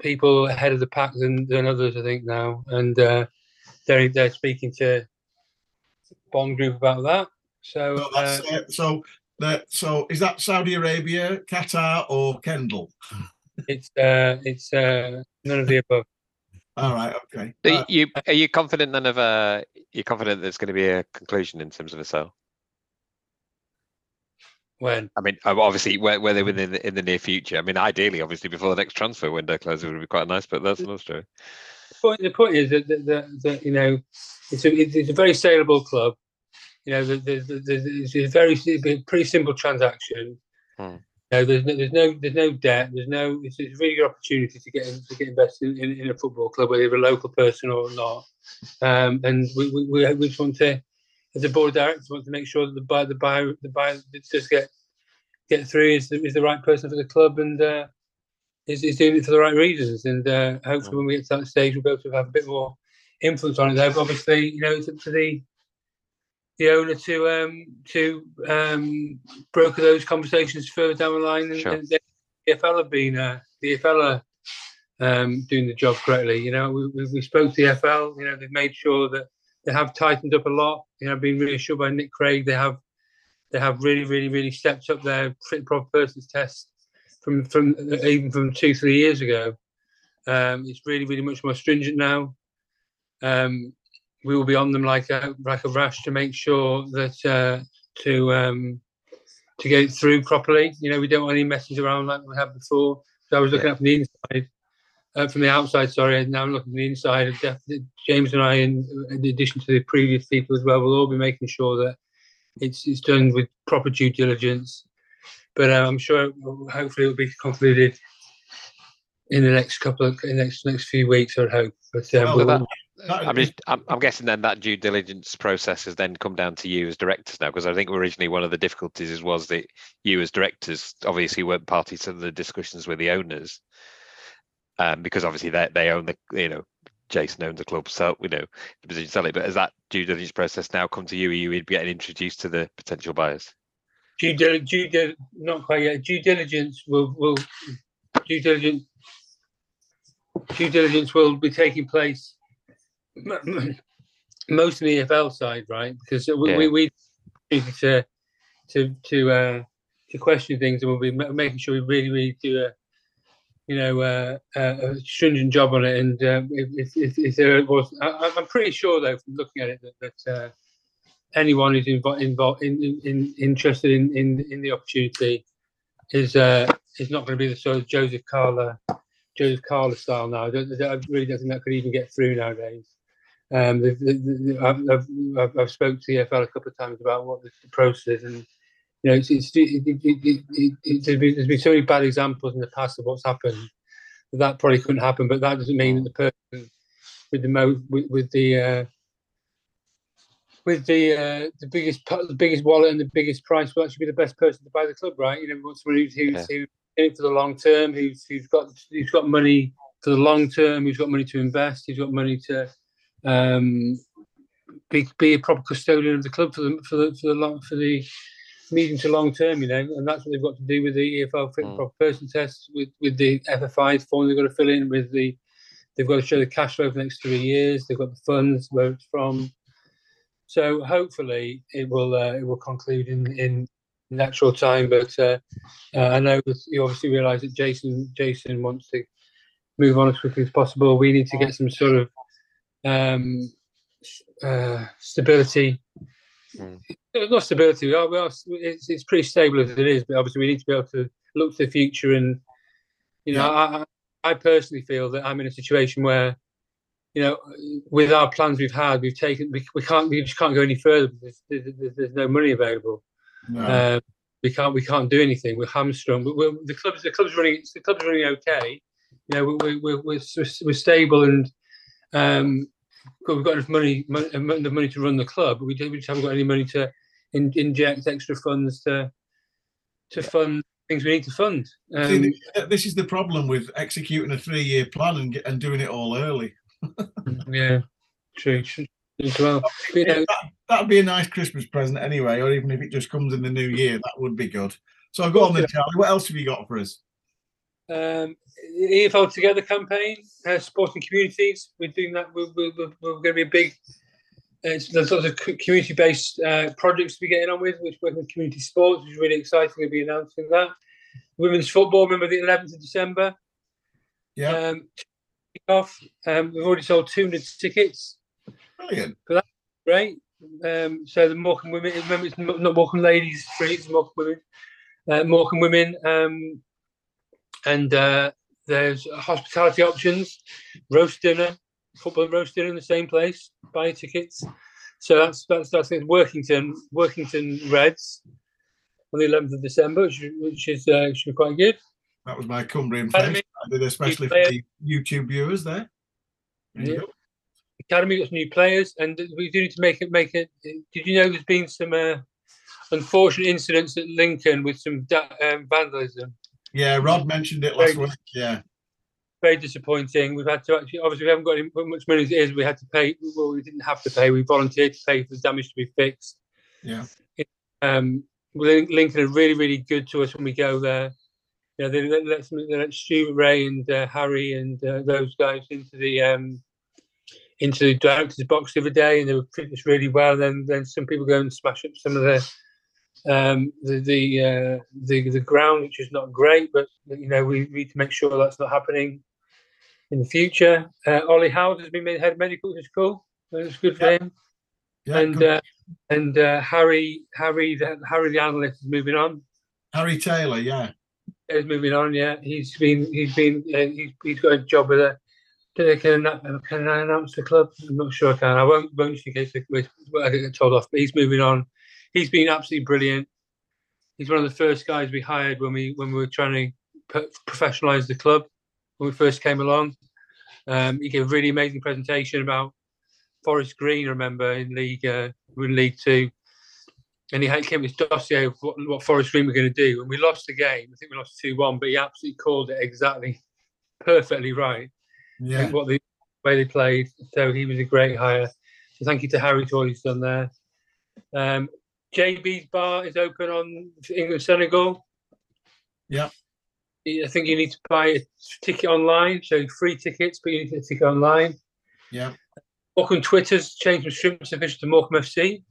[SPEAKER 2] people ahead of the pack than, than others, I think now, and uh, they're they're speaking to Bond Group about that. So
[SPEAKER 1] So,
[SPEAKER 2] uh,
[SPEAKER 1] that's, uh, so, that, so is that Saudi Arabia, Qatar, or Kendall?
[SPEAKER 2] it's uh, it's uh, none of the above.
[SPEAKER 1] All right, okay.
[SPEAKER 3] Are
[SPEAKER 1] Uh,
[SPEAKER 3] you are you confident then of uh you're confident there's going to be a conclusion in terms of a sale?
[SPEAKER 2] When
[SPEAKER 3] I mean, ob- obviously, whe- whether within the, in the near future. I mean, ideally, obviously, before the next transfer window closes would be quite nice, but that's another story.
[SPEAKER 2] the point, the point is that, that, that, that you know it's a it's, a very saleable club. You know, the, the, the, the, it's a very it's a pretty simple transaction.
[SPEAKER 3] Hmm.
[SPEAKER 2] There's no, there's no there's no debt. There's no it's, it's a really good opportunity to get in, to get invested in, in a football club, whether you're a local person or not. Um, and we, we, we just want to, as a board of directors, want to make sure that the buyer the buyer the buyer that does get get through is the, is the right person for the club and. Uh, is, is doing it for the right reasons. And uh, hopefully, when we get to that stage, we'll be able to have a bit more influence on it. Though, obviously, you know, it's up to the the owner to um to um broker those conversations further down the line. And,
[SPEAKER 3] Sure.
[SPEAKER 2] and the EFL have been uh, the EFL are um, doing the job correctly. You know, we, we, we spoke to the EFL. You know, they've made sure that they have tightened up a lot. You know, been reassured by Nick Craig. They have they have really, really, really stepped up their fit and proper persons test from from uh, even from two three years ago. Um, it's really really much more stringent now. Um, we will be on them like a like a rash to make sure that uh, to um, to get it through properly. You know, we don't want any message around like we had before. So I was looking at from the inside, uh, from the outside. Sorry, and now I'm looking from the inside. James and I, in, in addition to the previous people as well, will all be making sure that it's it's done with proper due diligence but uh, I'm sure hopefully it'll be concluded in the next couple of in the next next few weeks. I hope. But um,
[SPEAKER 1] Well,
[SPEAKER 2] we'll-
[SPEAKER 3] that-
[SPEAKER 1] That-
[SPEAKER 3] I'm just, I'm, I'm guessing then that due diligence process has then come down to you as directors now, because I think originally one of the difficulties was that you as directors obviously weren't party to the discussions with the owners, um, because obviously they they own the, you know, Jason owns the club, so you know the position sell it. But has that due diligence process now come to you? You would be getting introduced to the potential buyers?
[SPEAKER 2] due diligence, due not quite yet. Due diligence will will due diligence due diligence will be taking place most on the EFL side, right? Because we we, we need to to to uh, to question things, and we'll be making sure we really really do a you know uh, a stringent job on it. And um, if, if, if, there was, I, I'm pretty sure though, from looking at it, that, that uh, anyone who's invo- involved in, in, in interested in, in in the opportunity is uh is not going to be the sort of Joseph Carla Joseph Carla style now. I, don't, I really don't think that could even get through nowadays. Um, the, the, the, I've, I've, I've, I've spoken to the EFL a couple of times about what the, the process is, and you know, it's, it's, it, it, it, there's, been, there's been so many bad examples in the past of what's happened. That, that probably couldn't happen, but that doesn't mean that the person with the mo with, with the uh, with the uh, the biggest the biggest wallet and the biggest price will actually be the best person to buy the club, right? You know, want someone who's who's,
[SPEAKER 3] Yeah.
[SPEAKER 2] in it for the long term, who's who's got who's got money for the long term, who's got money to invest, who's got money to um, be be a proper custodian of the club for the for the for the long for the medium to long term, you know, and that's what they've got to do with the EFL fit and
[SPEAKER 3] Mm.
[SPEAKER 2] proper person test, with with the FFI form they've got to fill in, with the they've got to show the cash flow for the next three years, they've got the funds where it's from. So hopefully it will uh, it will conclude in in natural time. But uh, uh, I know you obviously realise that Jason Jason wants to move on as quickly as possible. We need to get some sort of um, uh, stability.
[SPEAKER 3] Mm.
[SPEAKER 2] Not stability. We are, we are, it's, it's pretty stable as it is, but obviously we need to be able to look to the future. And you know, I, I I personally feel that I'm in a situation where you know, with our plans we've had, we've taken we, we can't we just can't go any further there's, there's, there's no money available.
[SPEAKER 1] No.
[SPEAKER 2] Um, we can't we can't do anything. We're hamstrung. But we're, the club's the club's running the club's running okay. You know, we're we're, we're, we're stable and um, we've got enough money mon- enough money to run the club. But we, we just haven't got any money to in, inject extra funds to to fund things we need to fund. Um,
[SPEAKER 1] th- this is the problem with executing a three-year plan and, and doing it all early. *laughs*
[SPEAKER 2] yeah, true. true. as well. But, you know,
[SPEAKER 1] That, that'd be a nice Christmas present anyway, or even if it just comes in the new year, that would be good. So I've got on then, Charlie. What else have you got for us?
[SPEAKER 2] Um, EFL Together campaign, uh, sporting communities. We're doing that. We're, we're, we're, going to be a big. Uh, it's- there's lots of community based uh, projects to be getting on with, which working with community sports, which is really exciting. We'll be announcing that. Women's football, remember the 11th of December.
[SPEAKER 1] Yeah,
[SPEAKER 2] Um, off. Um, we've already sold 200 tickets.
[SPEAKER 1] brilliant.
[SPEAKER 2] Great. Um, so the Morecambe women, remember it's not not Morecambe ladies free, it's Morecambe women. Uh, Morecambe women. Um, and uh, there's hospitality options, roast dinner, football roast dinner in the same place, buy tickets. So that's that's that's it. Workington, Workington Reds on the 11th of December, which, which is uh, should be quite good.
[SPEAKER 1] That was my Cumbrian
[SPEAKER 2] Academy.
[SPEAKER 1] face. I did especially for the YouTube viewers there. There
[SPEAKER 2] Yeah.
[SPEAKER 1] go.
[SPEAKER 2] Academy got some new players, and we do need to make it make it. Did you know there's been some uh, unfortunate incidents at Lincoln with some da- um, vandalism?
[SPEAKER 1] Yeah, Rod mentioned it last
[SPEAKER 2] Very-
[SPEAKER 1] week. Yeah,
[SPEAKER 2] Very disappointing. We've had to actually, obviously, we haven't got any, much money as it is. We had to pay. Well, we didn't have to pay. We volunteered to pay for the damage to be fixed.
[SPEAKER 1] yeah,
[SPEAKER 2] Um, Lincoln are really, really good to us when we go there. You know, they let, let, they let Stuart Ray and uh, Harry and uh, those guys into the um, into the director's box the other day, and they were treating us really well. Then, then some people go and smash up some of the um, the the, uh, the the ground, which is not great. But you know, we need to make sure that's not happening in the future. Uh, Ollie Howard has been made head medical, which is cool. It's good for
[SPEAKER 1] Yeah.
[SPEAKER 2] him
[SPEAKER 1] yeah.
[SPEAKER 2] and uh, and uh, Harry Harry the, Harry the analyst is moving on.
[SPEAKER 1] Harry Taylor. Yeah,
[SPEAKER 2] Is moving on. Yeah, he's been he's been uh, he's, he's got a job with a. Can I, can, I, announce the club? I'm not sure I can. I won't, won't in case I get told off. But he's moving on. He's been absolutely brilliant. He's one of the first guys we hired when we when we were trying to professionalize the club when we first came along. Um, he gave a really amazing presentation about Forest Green. I remember in League uh, in League Two, and he had came with dossier of what, what Forest Green were going to do. And we lost the game. I think we lost two one, but he absolutely called it exactly, perfectly right.
[SPEAKER 1] yeah.
[SPEAKER 2] What the way they played. So he was a great hire. So thank you to Harry for all he's done there. Um, JB's bar is open on England Senegal.
[SPEAKER 1] Yeah.
[SPEAKER 2] I think you need to buy a ticket online, so free tickets, but you need to ticket online.
[SPEAKER 1] Yeah.
[SPEAKER 2] Morecambe Twitter's changed from Shrimps Official to Morecambe FC.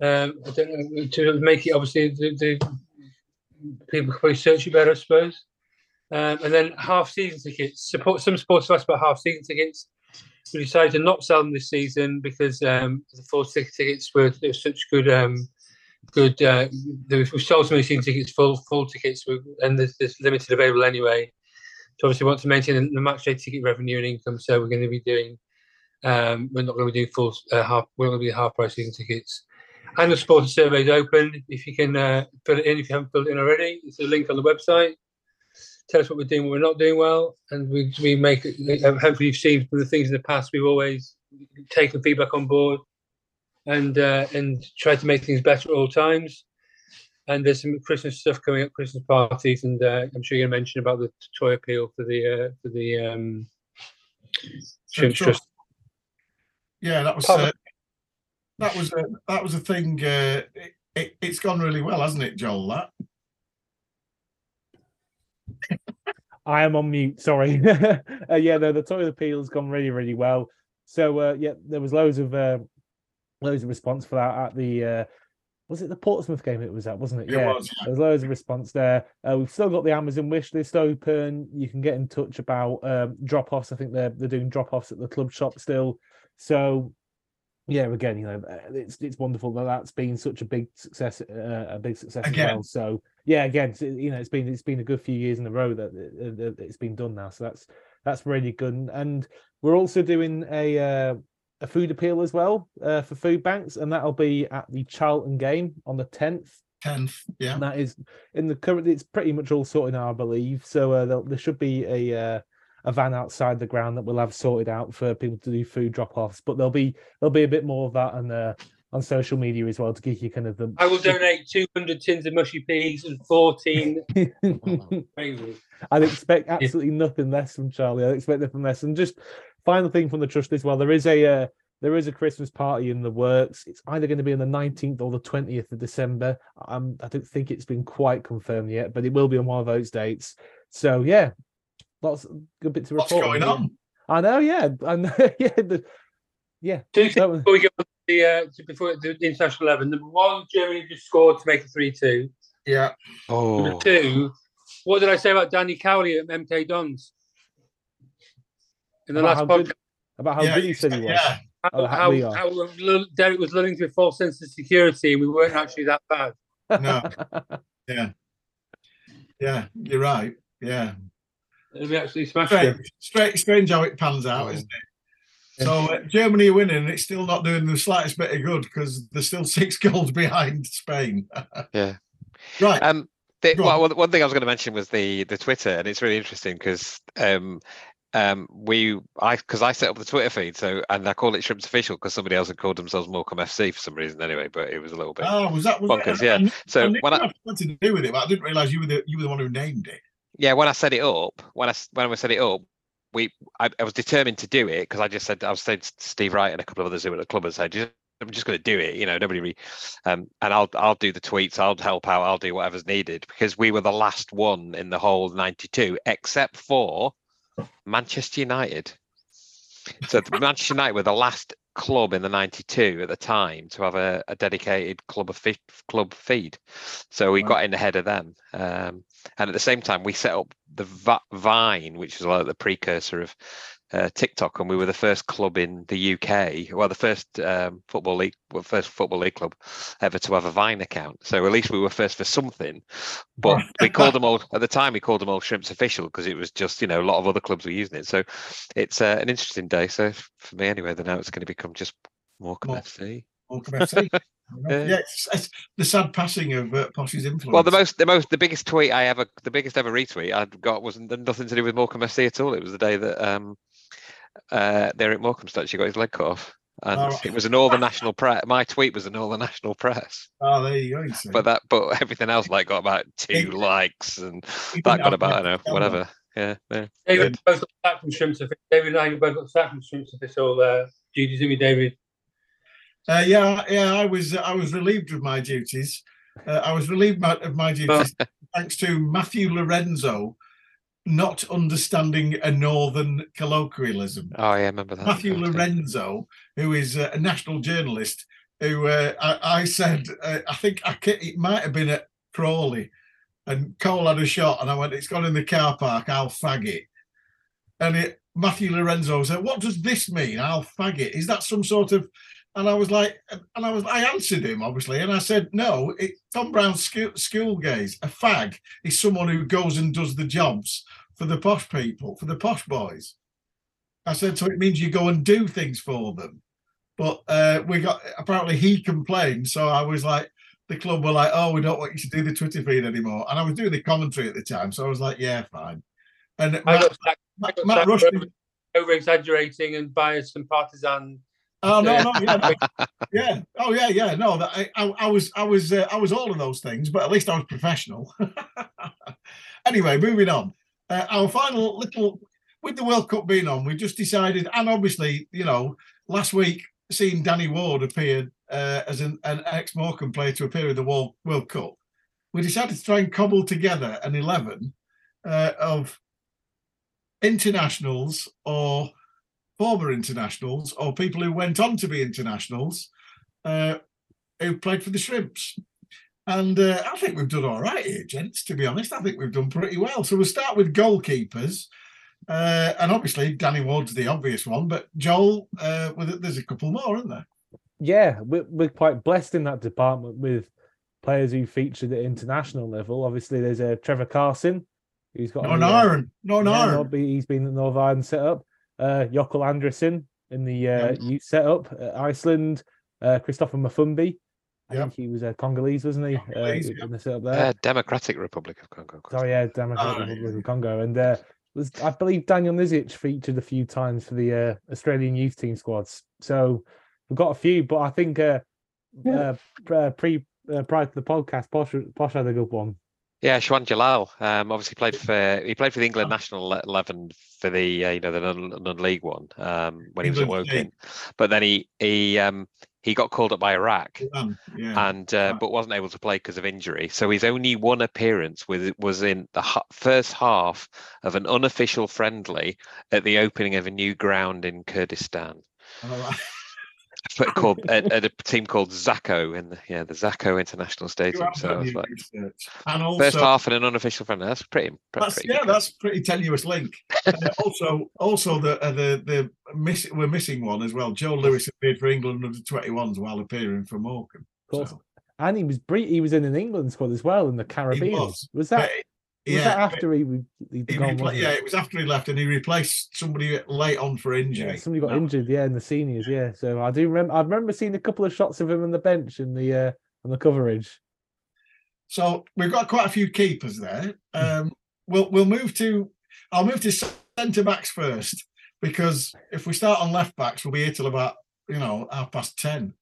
[SPEAKER 2] Um, I don't know to make it obviously the, the people can probably search it better, I suppose. Um, and then half season tickets. Support some supporters asked about half season tickets. We decided to not sell them this season because um, the ticket tickets were, were such good. Um, good. Uh, we sold so many season tickets, full full tickets, and there's, there's limited available anyway. So obviously, we want to maintain the, match day ticket revenue and income. So we're going to be doing. Um, we're not going to be doing full uh, half. We're going to be half price season tickets. And the supporter survey is open. If you can uh, fill it in, if you haven't filled it in already, it's a link on the website. Tell us what we're doing, what we're not doing well, and we we make. it- uh, Hopefully, you've seen from the things in the past. We've always taken feedback on board, and uh, and tried to make things better at all times. And there's some Christmas stuff coming up, Christmas parties, and uh, I'm sure you're going to mention about the toy appeal for the uh, for the um. Trust.
[SPEAKER 1] Yeah, that was uh, that was a that was a thing. Uh, it, it, it's gone really well, hasn't it, Joel? That
[SPEAKER 4] I am on mute. Sorry. *laughs* uh, yeah, no, the toilet appeal has gone really, really well. So uh, yeah, there was loads of uh, loads of response for that at the uh, was it the Portsmouth game? It was at, wasn't it?
[SPEAKER 1] it
[SPEAKER 4] yeah,
[SPEAKER 1] was.
[SPEAKER 4] there's loads of response there. Uh, we've still got the Amazon wish list open. You can get in touch about um, drop offs. I think they're they're doing drop offs at the club shop still. So yeah, again, you know, uh, it's it's wonderful that that's been such a big success, uh, a big success
[SPEAKER 1] Again.
[SPEAKER 4] as well. So yeah, again, you know, it's been it's been a good few years in a row that it, it- it's been done now. So that's that's really good. And, we're also doing a uh, a food appeal as well uh, for food banks, and that'll be at the Charlton game on the tenth.
[SPEAKER 1] Tenth, yeah.
[SPEAKER 4] And that is in the current. It's pretty much all sorted now, I believe. So uh, there'll- there should be a uh, a van outside the ground that we'll have sorted out for people to do food drop offs. But there'll be there'll be a bit more of that on uh, on social media as well to give you kind of the.
[SPEAKER 2] I will donate 200 tins of mushy peas and 14. *laughs*
[SPEAKER 4] I'd expect absolutely nothing less from Charlie. I'd expect nothing less. And just final thing from the trust as well, there is a uh, there is a Christmas party in the works. It's either going to be on the 19th or the 20th of December. Um, I don't think it's been quite confirmed yet, but it will be on one of those dates. So yeah, lots of good bit to
[SPEAKER 1] What's
[SPEAKER 4] report.
[SPEAKER 1] going on?
[SPEAKER 4] I know, yeah, I know, *laughs* yeah, the, yeah.
[SPEAKER 2] Two things
[SPEAKER 4] That was-
[SPEAKER 2] before we go on to the, uh, before the international eleven. Number one, Germany just scored to make it three two.
[SPEAKER 1] Yeah.
[SPEAKER 3] Oh,
[SPEAKER 2] Number two, what did I say about Danny Cowley at MK Dons? In the
[SPEAKER 4] About
[SPEAKER 2] last
[SPEAKER 4] how
[SPEAKER 2] podcast,
[SPEAKER 4] good- About how
[SPEAKER 1] yeah,
[SPEAKER 4] good he said he was.
[SPEAKER 1] Yeah.
[SPEAKER 2] how,
[SPEAKER 4] Oh,
[SPEAKER 2] how, how Derek was lulling to a false sense of security, and we weren't actually that bad.
[SPEAKER 1] No. *laughs* Yeah. Yeah. You're right. Yeah.
[SPEAKER 2] And we actually smashed them.
[SPEAKER 1] Strange, strange, strange how it pans out,
[SPEAKER 3] Mm.
[SPEAKER 1] isn't it? So uh, Germany winning, and it's still not doing the slightest bit of good because they're still *laughs* six goals behind Spain. *laughs*
[SPEAKER 3] yeah.
[SPEAKER 1] right.
[SPEAKER 3] Um, the, well,
[SPEAKER 1] on.
[SPEAKER 3] one- one thing I was going to mention was the the Twitter, and it's really interesting because um, um, we I because I set up the Twitter feed, so and I call it Shrimps Official because somebody else had called themselves Morecambe FC for some reason anyway, but it was a little bit.
[SPEAKER 1] oh, was that was
[SPEAKER 3] bonkers,
[SPEAKER 1] that,
[SPEAKER 3] yeah.
[SPEAKER 1] I knew- I
[SPEAKER 3] so
[SPEAKER 1] knew
[SPEAKER 3] when I
[SPEAKER 1] had to do with it, but I didn't realise you were the you were the one who named it.
[SPEAKER 3] Yeah when I set it up when I when we set it up. We, I, I was determined to do it because I just said I was saying to Steve Wright and a couple of others who were at the club and said, I'm just going to do it. You know, nobody, re- um, and I'll I'll do the tweets, I'll help out, I'll do whatever's needed because we were the last one in the whole '92, except for Manchester United. So Manchester United were the last club in the '92 at the time to have a, a dedicated club of fe- club feed. So we
[SPEAKER 1] Wow.
[SPEAKER 3] got in ahead of them, um, and at the same time we set up the Va- Vine, which was like the precursor of uh, TikTok, and we were the first club in the UK, well, the first um, football league, well, first football league club ever to have a Vine account. So at least we were first for something. But *laughs* we called them all at the time. We called them all Shrimps Official because it was just you know a lot of other clubs were using it. So it's uh, an interesting day. So for me anyway, then now it's going to become just Morecambe
[SPEAKER 1] More-
[SPEAKER 3] FC.
[SPEAKER 1] Morecambe FC. *laughs*
[SPEAKER 3] Yeah.
[SPEAKER 1] yeah, it's, it's the sad passing of uh, Posh's influence.
[SPEAKER 3] Well, the most, the most, the biggest tweet I ever, the biggest ever retweet I got wasn't nothing to do with Morecambe FC at all. It was the day that um, uh, at Morecambe actually got his leg cut off, and
[SPEAKER 1] Oh.
[SPEAKER 3] it was an all the national press. My tweet was an all the national press,
[SPEAKER 1] Oh, there you go. You see.
[SPEAKER 3] but that, but everything else like got about two likes, and
[SPEAKER 1] He
[SPEAKER 3] that got about I don't know whatever. Yeah, yeah.
[SPEAKER 2] David both got sacked from Shrimps David and I both got sacked from Shrimps Official uh, duties, didn't we, David?
[SPEAKER 1] Uh, yeah, yeah, I was I was relieved of my duties. Uh, I was relieved of my duties thanks to Matthew Lorenzo not understanding a northern colloquialism.
[SPEAKER 3] Oh yeah, I remember that.
[SPEAKER 1] Matthew. Lorenzo, who is uh, a national journalist, who uh, I, I said uh, I think I, it might have been at Crawley, and Cole had a shot, and I went, "It's gone in the car park. I'll fag it." And it, Matthew Lorenzo said, "What does this mean? I'll fag it. Is that some sort of?" And I was like, and I was, I answered him obviously, and I said, "No, it, Tom Brown's school, school gaze. A fag is someone who goes and does the jobs for the posh people, for the posh boys." I said, so it means you go and do things for them. But uh, we got apparently he complained, so I was like, the club were like, oh, we don't want you to do the Twitter feed anymore. And I was doing the commentary at the time, so I was like, yeah, fine. And
[SPEAKER 2] I
[SPEAKER 1] Matt,
[SPEAKER 2] got
[SPEAKER 1] Matt, Matt
[SPEAKER 2] for over exaggerating and biased and partisan.
[SPEAKER 1] Oh no, no, yeah, *laughs* yeah, oh yeah, yeah, no, I, I, I was, I was, uh, I was all of those things, but at least I was professional. *laughs* anyway, moving on. Uh, our final little with the World Cup being on, we just decided, and obviously, you know, last week seeing Danny Ward appear uh, as an, an ex Morecambe player to appear in the World, World Cup, we decided to try and cobble together an 11 uh, of internationals or former internationals or people who went on to be internationals uh, who played for the Shrimps. And uh, I think we've done all right here, gents, to be honest. I think we've done pretty well. So we'll start with goalkeepers. Uh, and obviously, Danny Ward's the obvious one, but Joel, uh, there's a couple more, aren't there?
[SPEAKER 4] yeah, we're, we're quite blessed in that department with players who featured at international level. Obviously, there's a Trevor Carson, who's got
[SPEAKER 1] Non
[SPEAKER 4] a, uh,
[SPEAKER 1] Iron, non
[SPEAKER 4] yeah,
[SPEAKER 1] Iron.
[SPEAKER 4] He's been at North Ireland setup. Uh, Jökull Andrésson in the uh,
[SPEAKER 1] Yeah.
[SPEAKER 4] youth setup at Iceland. Uh, Christoffer Mafoumbi. I
[SPEAKER 1] Yeah.
[SPEAKER 4] think he was a Congolese, wasn't he?
[SPEAKER 1] Congolese,
[SPEAKER 4] uh,
[SPEAKER 1] yeah.
[SPEAKER 4] in the setup there.
[SPEAKER 3] Uh, Democratic Republic of Congo.
[SPEAKER 4] Oh yeah, Democratic
[SPEAKER 1] Ah,
[SPEAKER 4] Republic
[SPEAKER 1] yeah.
[SPEAKER 4] of Congo, and uh, was I believe Daniel Nizic featured a few times for the uh, Australian youth team squads. So we've got a few, but I think uh,
[SPEAKER 2] Yeah.
[SPEAKER 4] uh, uh, pre uh, prior to the podcast, Posh Posh had a good one.
[SPEAKER 3] Yeah, Shwan Jalal. Um, obviously played for he played for the England national eleven for the uh, you know the non, non-league one um, when he was at
[SPEAKER 1] England.
[SPEAKER 3] Woking, but then he he um, he got called up by Iraq
[SPEAKER 1] yeah.
[SPEAKER 3] and uh, but wasn't able to play because of injury. So his only one appearance was was in the ha- first half of an unofficial friendly at the opening of a new ground in Kurdistan *laughs*
[SPEAKER 1] All right.
[SPEAKER 3] but called at, at a team called Zakho in the yeah the Zakho International Stadium. So I was like,
[SPEAKER 1] research. And
[SPEAKER 3] first half and an unofficial friendly. That's pretty. pre-
[SPEAKER 1] that's,
[SPEAKER 3] pretty
[SPEAKER 1] yeah,
[SPEAKER 3] good.
[SPEAKER 1] that's pretty tenuous link. *laughs* Uh, also, also the uh, the the miss, we're missing one as well. Joe Lewis appeared for England under 21s while appearing for Morecambe.
[SPEAKER 4] Of course.
[SPEAKER 1] So,
[SPEAKER 4] And he was he was in an England squad as well in the Caribbean.
[SPEAKER 1] was.
[SPEAKER 4] Was,
[SPEAKER 1] but,
[SPEAKER 4] that was
[SPEAKER 1] yeah,
[SPEAKER 4] after he he'd
[SPEAKER 1] he
[SPEAKER 4] gone,
[SPEAKER 1] repla- yeah,
[SPEAKER 4] it?
[SPEAKER 1] it was after he left, and he replaced somebody late on for injury.
[SPEAKER 4] Yeah, somebody got
[SPEAKER 1] No.
[SPEAKER 4] injured, yeah, in the seniors, yeah. So I do remember I remember seeing a couple of shots of him on the bench in the uh on the coverage.
[SPEAKER 1] So we've got quite a few keepers there. *laughs* Um, we'll we'll move to. I'll move to centre backs first because if we start on left backs, we'll be here till about you know half past ten.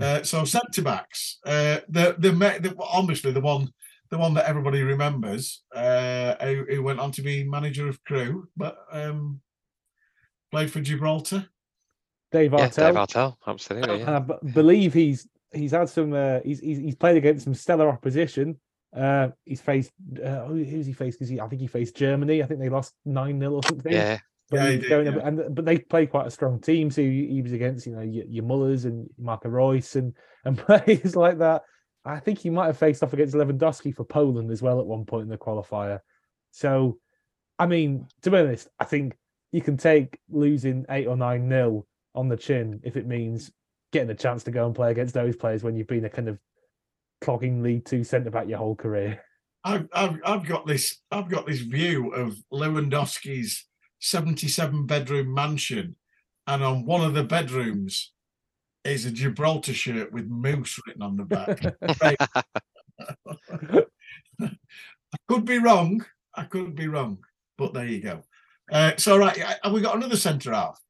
[SPEAKER 1] Uh, so centre backs, uh, the, the the the obviously the one the one that everybody remembers, uh, who, who went on to be manager of Crewe, but um, played for Gibraltar.
[SPEAKER 4] Dave
[SPEAKER 3] Yeah,
[SPEAKER 4] Artell.
[SPEAKER 3] Dave Artell, absolutely.
[SPEAKER 4] and
[SPEAKER 3] Yeah.
[SPEAKER 4] I b- believe he's he's had some uh, he's, he's he's played against some stellar opposition. Uh, he's faced uh, who, who's he faced? Because I think he faced Germany. I think they lost nine 0 or something.
[SPEAKER 3] yeah,
[SPEAKER 4] But
[SPEAKER 1] Yeah,
[SPEAKER 4] he
[SPEAKER 1] he
[SPEAKER 4] was
[SPEAKER 1] did,
[SPEAKER 4] going
[SPEAKER 1] yeah.
[SPEAKER 4] and but they played quite a strong team. So he, he was against you know your, your Mullers and Marco Reus and and *laughs* players like that. I think he might have faced off against Lewandowski for Poland as well at one point in the qualifier. So, I mean, to be honest, I think you can take losing eight or nine nil on the chin if it means getting a chance to go and play against those players when you've been a kind of clogging League Two centre back your whole career.
[SPEAKER 1] I've, I've I've got this I've got this view of Lewandowski's 77 bedroom mansion, and on one of the bedrooms is a Gibraltar shirt with moose written on the back. *laughs* I could be wrong. I could be wrong, but there you go. Uh, so right, yeah, have we got another centre half?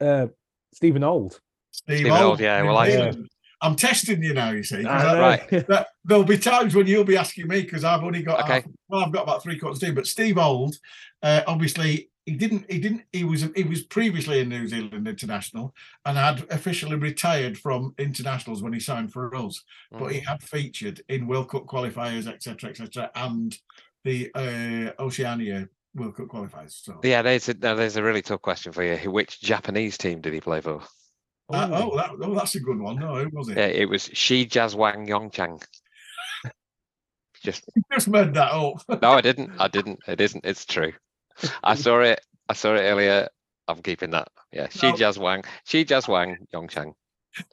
[SPEAKER 4] Uh, Steven Old.
[SPEAKER 1] Steve
[SPEAKER 3] Steven Old, yeah, well, I-
[SPEAKER 1] Zealand. I'm testing you now. You see,
[SPEAKER 4] I
[SPEAKER 1] I-
[SPEAKER 3] right. *laughs*
[SPEAKER 1] that, there'll be times when you'll be asking me because I've only got
[SPEAKER 3] Okay.
[SPEAKER 1] half, well, I've got about three quarters to do. But Steve Old, uh, obviously, he didn't. He didn't. He was. He was previously a New Zealand international and had officially retired from internationals when he signed for us. But he
[SPEAKER 3] Mm.
[SPEAKER 1] had featured in World Cup qualifiers, etc., etc., and the uh, Oceania World Cup qualifiers. So,
[SPEAKER 3] Yeah, there's a, there's a really tough question for you. Which Japanese team did he play for?
[SPEAKER 1] Uh, oh, that, oh, that's a good one. No, who was it?
[SPEAKER 3] Yeah, it was Shijiazhuang Yongchang. *laughs* Just
[SPEAKER 1] Just made that up.
[SPEAKER 3] no, I *laughs* didn't. I didn't. It isn't. It's true. *laughs* I saw it. I saw it earlier. I'm keeping that. Yeah, Shi
[SPEAKER 1] No.
[SPEAKER 3] Jiazhuang. Shijiazhuang Yongchang.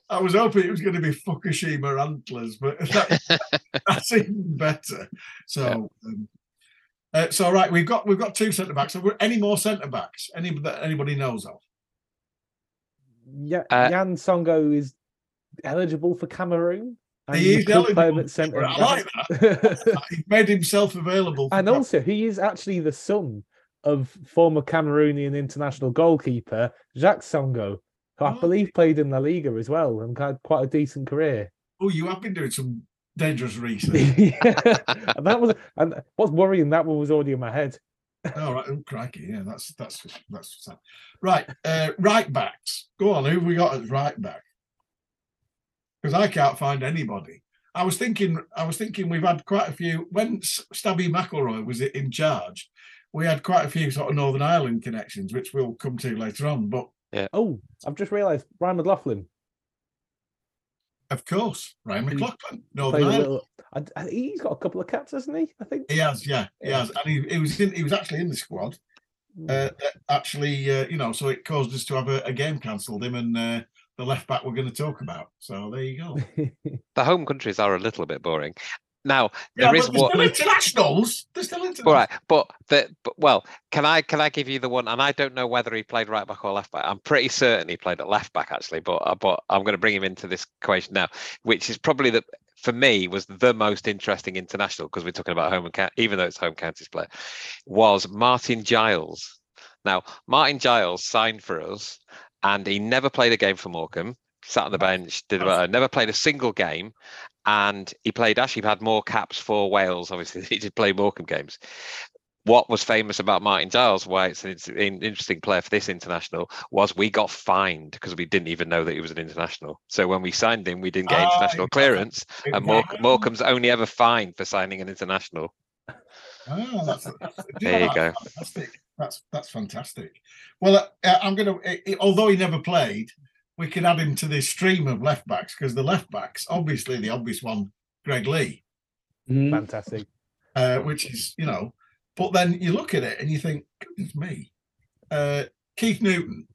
[SPEAKER 1] I was hoping it was going to be Fukushima antlers, but *laughs* that, that's even better. So, um, uh, so right, we've got we've got two centre backs. Have Any more centre backs? Any that anybody knows of?
[SPEAKER 4] Yeah,
[SPEAKER 3] Uh,
[SPEAKER 4] Yann Songo'o is eligible for Cameroon. And
[SPEAKER 1] He
[SPEAKER 4] you
[SPEAKER 1] is
[SPEAKER 4] could
[SPEAKER 1] eligible.
[SPEAKER 4] at centre
[SPEAKER 1] I like
[SPEAKER 4] back.
[SPEAKER 1] He made himself available. *laughs*
[SPEAKER 4] and
[SPEAKER 1] Cam-
[SPEAKER 4] also, he is actually the son of former Cameroonian international goalkeeper Jacques Songo'o, who I
[SPEAKER 1] Oh.
[SPEAKER 4] believe played in La Liga as well and had quite a decent career.
[SPEAKER 1] oh, you have been doing some dangerous research. *laughs*
[SPEAKER 4] and that was, and what's worrying that one was already in my head.
[SPEAKER 1] All right, oh, crikey, yeah, that's that's that's sad. right. Uh, right backs. Go on, who have we got as right back? Because I can't find anybody. I was thinking, I was thinking we've had quite a few when Sammy McIlroy was in charge. We had quite a few sort of Northern Ireland connections, which we'll come to later on. But
[SPEAKER 4] Oh, I've just realised Ryan McLaughlin
[SPEAKER 1] of course, Ryan
[SPEAKER 4] He
[SPEAKER 1] McLaughlin, Northern Ireland.
[SPEAKER 4] little. I, I- he's got a couple of caps, hasn't he? I think.
[SPEAKER 1] He has, yeah, he has, and he, he was in, he was actually in the squad. uh, actually, uh, you know, so it caused us to have a, a game cancelled. Him and uh, the left back we're going to talk about. So there you go. *laughs*
[SPEAKER 3] The home countries are a little bit boring. Now
[SPEAKER 1] Yeah,
[SPEAKER 3] there is
[SPEAKER 1] but they're
[SPEAKER 3] one.
[SPEAKER 1] still internationals. They're still internationals.
[SPEAKER 3] All right, but the but, well, can I can I give you the one? And I don't know whether he played right back or left back. I'm pretty certain he played at left back actually, but uh, but I'm going to bring him into this equation now, which is probably the for me was the most interesting international because we're talking about home and county, even though it's home counties player, was Martin Giles. Now Martin Giles signed for us, and he never played a game for Morecambe. Sat on the bench, did about, never played a single game, and he played actually had more caps for Wales. Obviously, *laughs* he did play Morecambe games. What was famous about Martin Giles, why it's an, interesting player for this international, was we got fined because we didn't even know that he was an international. So when we signed him, we didn't get
[SPEAKER 1] Ah,
[SPEAKER 3] international clearance, and
[SPEAKER 1] Okay.
[SPEAKER 3] Morecambe's only ever fined for signing an international.
[SPEAKER 1] Oh, that's, that's,
[SPEAKER 3] There you
[SPEAKER 1] that's
[SPEAKER 3] go.
[SPEAKER 1] Fantastic. That's that's fantastic. Well, uh, I'm going to. Although he never played, we could add him to this stream of left backs because the left backs, obviously, the obvious one, Greg Lee,
[SPEAKER 2] Mm.
[SPEAKER 4] Fantastic.
[SPEAKER 1] uh, which is you know. But then you look at it and you think, goodness me, uh, Keith Newton.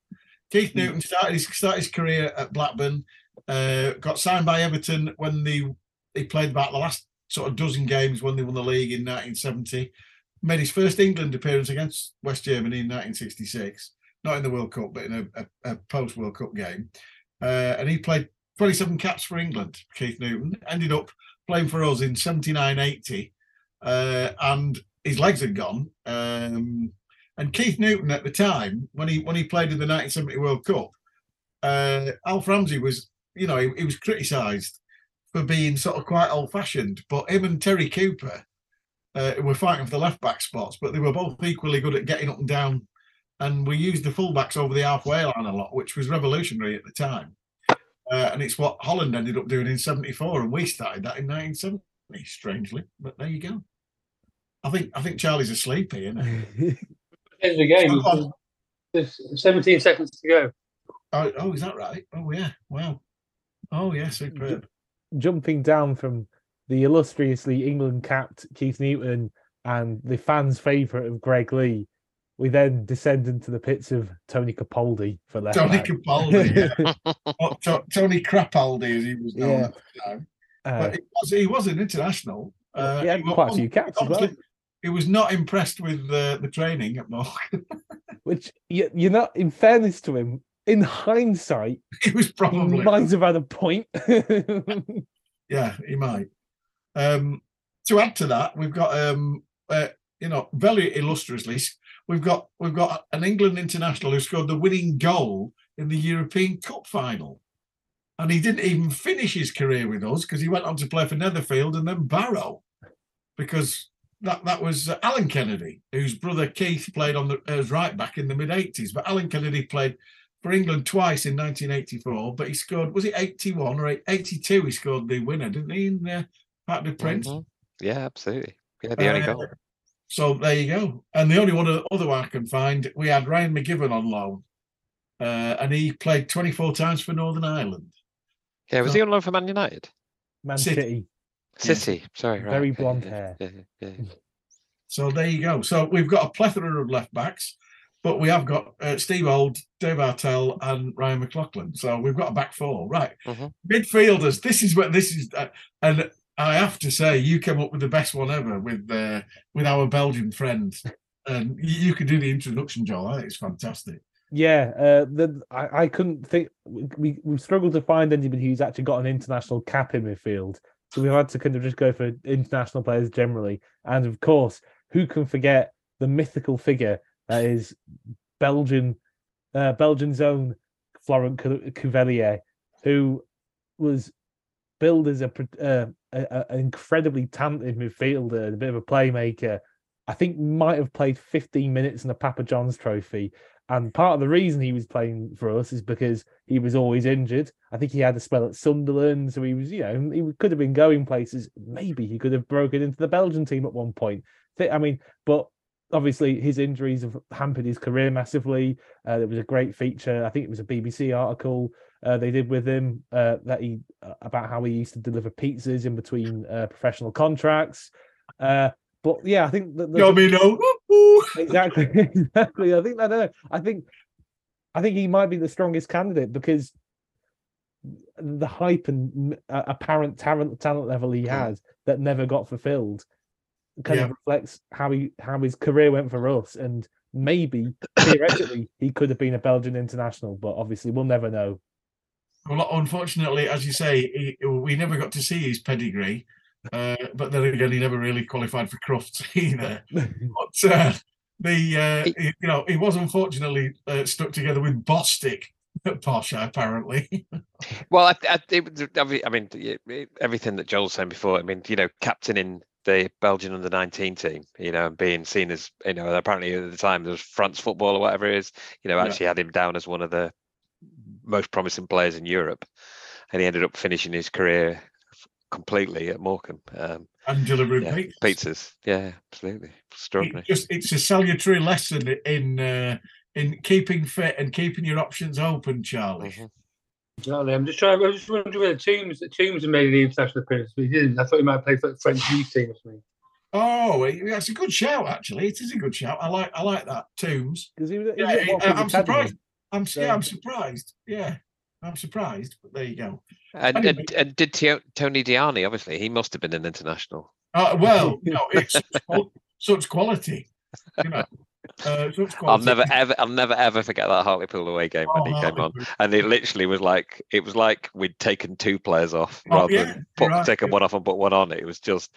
[SPEAKER 1] Keith Newton started his started his career at Blackburn. Uh, got signed by Everton when the he played about the last sort of dozen games when they won the league in 1970. Made his first England appearance against West Germany in 1966, not in the World Cup, but in a, a, a post World Cup game. Uh, and he played 27 caps for England. Keith Newton ended up playing for us in 79 80, uh, and his legs had gone. Um, and Keith Newton at the time, when he when he played in the 1970 World Cup, uh, Alf Ramsey was, you know, he, he was criticised for being sort of quite old fashioned. But him and Terry Cooper uh, were fighting for the left back spots, but they were both equally good at getting up and down. And we used the fullbacks over the halfway line a lot, which was revolutionary at the time. Uh, and it's what Holland ended up doing in 74, and we started that in 1970, strangely. But there you go. I think I think Charlie's asleep here. Isn't?
[SPEAKER 2] End the game.
[SPEAKER 1] Come.
[SPEAKER 2] There's 17 seconds to go.
[SPEAKER 1] Oh, oh, is that right? Oh, yeah. Wow. Oh, yeah, superb.
[SPEAKER 4] Jumping down from the illustriously England capped Keith Newton and the fans' favourite of Greg Lee, we then descend into the pits of Tony Capaldi for left
[SPEAKER 1] Tony
[SPEAKER 4] back.
[SPEAKER 1] Capaldi, *laughs* yeah. Oh, To- Tony Crapaldi, as he was known
[SPEAKER 4] Yeah.
[SPEAKER 1] at the time.
[SPEAKER 4] Uh,
[SPEAKER 1] But he was, he was an international. Uh,
[SPEAKER 4] he had
[SPEAKER 1] wa-
[SPEAKER 4] quite a few caps as well.
[SPEAKER 1] He was not impressed with the, the training at Morecambe. *laughs*
[SPEAKER 4] which you, you're not, in fairness to him, in hindsight, *laughs*
[SPEAKER 1] he was
[SPEAKER 4] he
[SPEAKER 1] probably
[SPEAKER 4] might have had a point.
[SPEAKER 1] Yeah, he might. Um, to add to that, we've got um, uh, you know, very illustriously, we've got we've got an England international who scored the winning goal in the European Cup final, and he didn't even finish his career with us because he went on to play for Netherfield and then Barrow, because that that was uh, Alan Kennedy, whose brother Keith played on the as right back in the mid '80s, but Alan Kennedy played for England twice in 1984, but he scored, was it 81 or 82? He scored the winner, didn't he, in uh, Parc des Princes?
[SPEAKER 3] Mhm. Yeah, absolutely. Yeah, the only
[SPEAKER 1] Uh,
[SPEAKER 3] goal.
[SPEAKER 1] So there you go. And the only one o- other one I can find, we had Ryan McGivern on loan, uh, and he played 24 times for Northern Ireland.
[SPEAKER 3] Yeah, was he on loan for Man United?
[SPEAKER 4] Man
[SPEAKER 1] City.
[SPEAKER 4] City.
[SPEAKER 1] Yes.
[SPEAKER 3] City. Sorry, right.
[SPEAKER 4] Very blonde
[SPEAKER 3] yeah,
[SPEAKER 4] hair.
[SPEAKER 3] Yeah, yeah, yeah.
[SPEAKER 1] So there you go. So we've got a plethora of left backs, but we have got uh, Steve Old, Dave Artell, and Ryan McLaughlin. So we've got a back four, right?
[SPEAKER 3] Mhm.
[SPEAKER 1] Midfielders. This is what this is, uh, and I have to say, you came up with the best one ever with uh, with our Belgian friend, *laughs* and you, could do the introduction, Joel. I think it's fantastic.
[SPEAKER 4] Yeah, uh, the, I, I couldn't think we we struggled to find anybody who's actually got an international cap in midfield, so we've had to kind of just go for international players generally. And of course, who can forget the mythical figure that is Belgian, uh, Belgian's own Florent Cuvelier, who was billed as a, uh, a, an incredibly talented midfielder, a bit of a playmaker. I think might have played 15 minutes in the Papa John's Trophy. And part of the reason he was playing for us is because he was always injured. I think he had a spell at Sunderland, so he was, you know, he could have been going places. Maybe he could have broken into the Belgian team at one point. I mean, but obviously his injuries have hampered his career massively. Uh, was a great feature. I think it was a BBC article uh, they did with him uh, that he uh, about how he used to deliver pizzas in between uh, professional contracts. Uh, but yeah, I think that the- exactly *laughs* exactly. I think i don't know. I think i think he might be the strongest candidate because the hype and apparent talent talent level he has that never got fulfilled kind of reflects how he how his career went for us. And maybe theoretically he could have been a belgian international but obviously we'll never know
[SPEAKER 1] Well, unfortunately, as you say, he, we never got to see his pedigree. Uh, but then again, he never really qualified for Crufts *laughs* either. *laughs* But uh, the uh,
[SPEAKER 3] He-
[SPEAKER 1] he- you know he was unfortunately uh, stuck together with Bostik *laughs* Posh, apparently.
[SPEAKER 3] Well, I, I, it, I mean- I mean, y- y- everything that Joel was saying before. I mean, you know, captaining the Belgian under 19 team, you know, and being seen as, you know, apparently at the time there was France football or whatever it is, you know,
[SPEAKER 1] Yeah.
[SPEAKER 3] actually had him down as one of the most promising players in Europe. And he ended up finishing his career completely at Morecambe. Um,
[SPEAKER 1] and delivering
[SPEAKER 3] yeah,
[SPEAKER 1] pizzas.
[SPEAKER 3] pizzas. Yeah, absolutely.
[SPEAKER 1] It just it's a salutary lesson in uh, in keeping fit and keeping your options open, Charlie.
[SPEAKER 3] Mhm.
[SPEAKER 2] Exactly. I'm just trying. I was just wondering whether Tombs, Tombs had made the international appearance, but he didn't. I thought he might play for the French youth team or something.
[SPEAKER 1] Oh, it- that's a good shout. Actually, it is a good shout. I like I like that. Tombs.
[SPEAKER 4] Because he was, he
[SPEAKER 1] Yeah,
[SPEAKER 4] was at
[SPEAKER 1] I-
[SPEAKER 4] Watford
[SPEAKER 1] I'm
[SPEAKER 4] Academy.
[SPEAKER 1] surprised. I'm s- yeah, I'm surprised. Yeah, I'm surprised. But there you go.
[SPEAKER 3] And,
[SPEAKER 1] Anyway.
[SPEAKER 3] and, and did Tio- Tony Diani, obviously, he must have been an international.
[SPEAKER 1] Uh, well, *laughs* no, it's such, such quality. You know, uh, such quality.
[SPEAKER 3] I'll never ever, I'll never ever forget that Hartlepool away game when
[SPEAKER 1] Oh,
[SPEAKER 3] he came on,
[SPEAKER 1] Hartlepool.
[SPEAKER 3] and it literally was like it was like we'd taken two players off
[SPEAKER 1] Oh,
[SPEAKER 3] rather
[SPEAKER 1] yeah,
[SPEAKER 3] than put,
[SPEAKER 1] right,
[SPEAKER 3] taken one off and put one on. It was just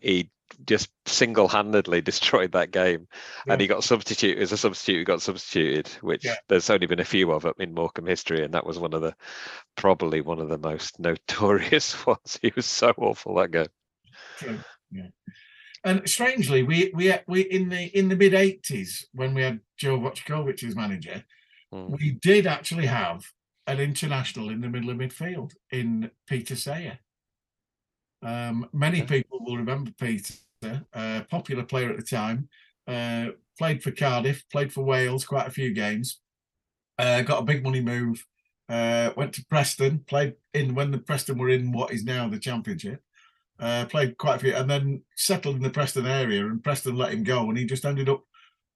[SPEAKER 3] he just single-handedly destroyed that game, and he got substituted as a substitute. He got substituted, which
[SPEAKER 1] Yeah.
[SPEAKER 3] there's only been a few of them in Morecambe history, and that was one of the probably one of the most *laughs* notorious *laughs* ones. He was so awful that game.
[SPEAKER 1] True. Yeah. And strangely, we we we in the in the mid eighties when we had Joe Wojciechowicz as manager,
[SPEAKER 3] Mm.
[SPEAKER 1] we did actually have an international in the middle of midfield in Peter Sayer. Um, many people will remember Peter, uh, popular player at the time. Uh, played for Cardiff, played for Wales quite a few games. Uh, got a big money move. Went to Preston, played in when the Preston were in what is now the Championship. Played quite a few, and then settled in the Preston area, and Preston let him go, and he just ended up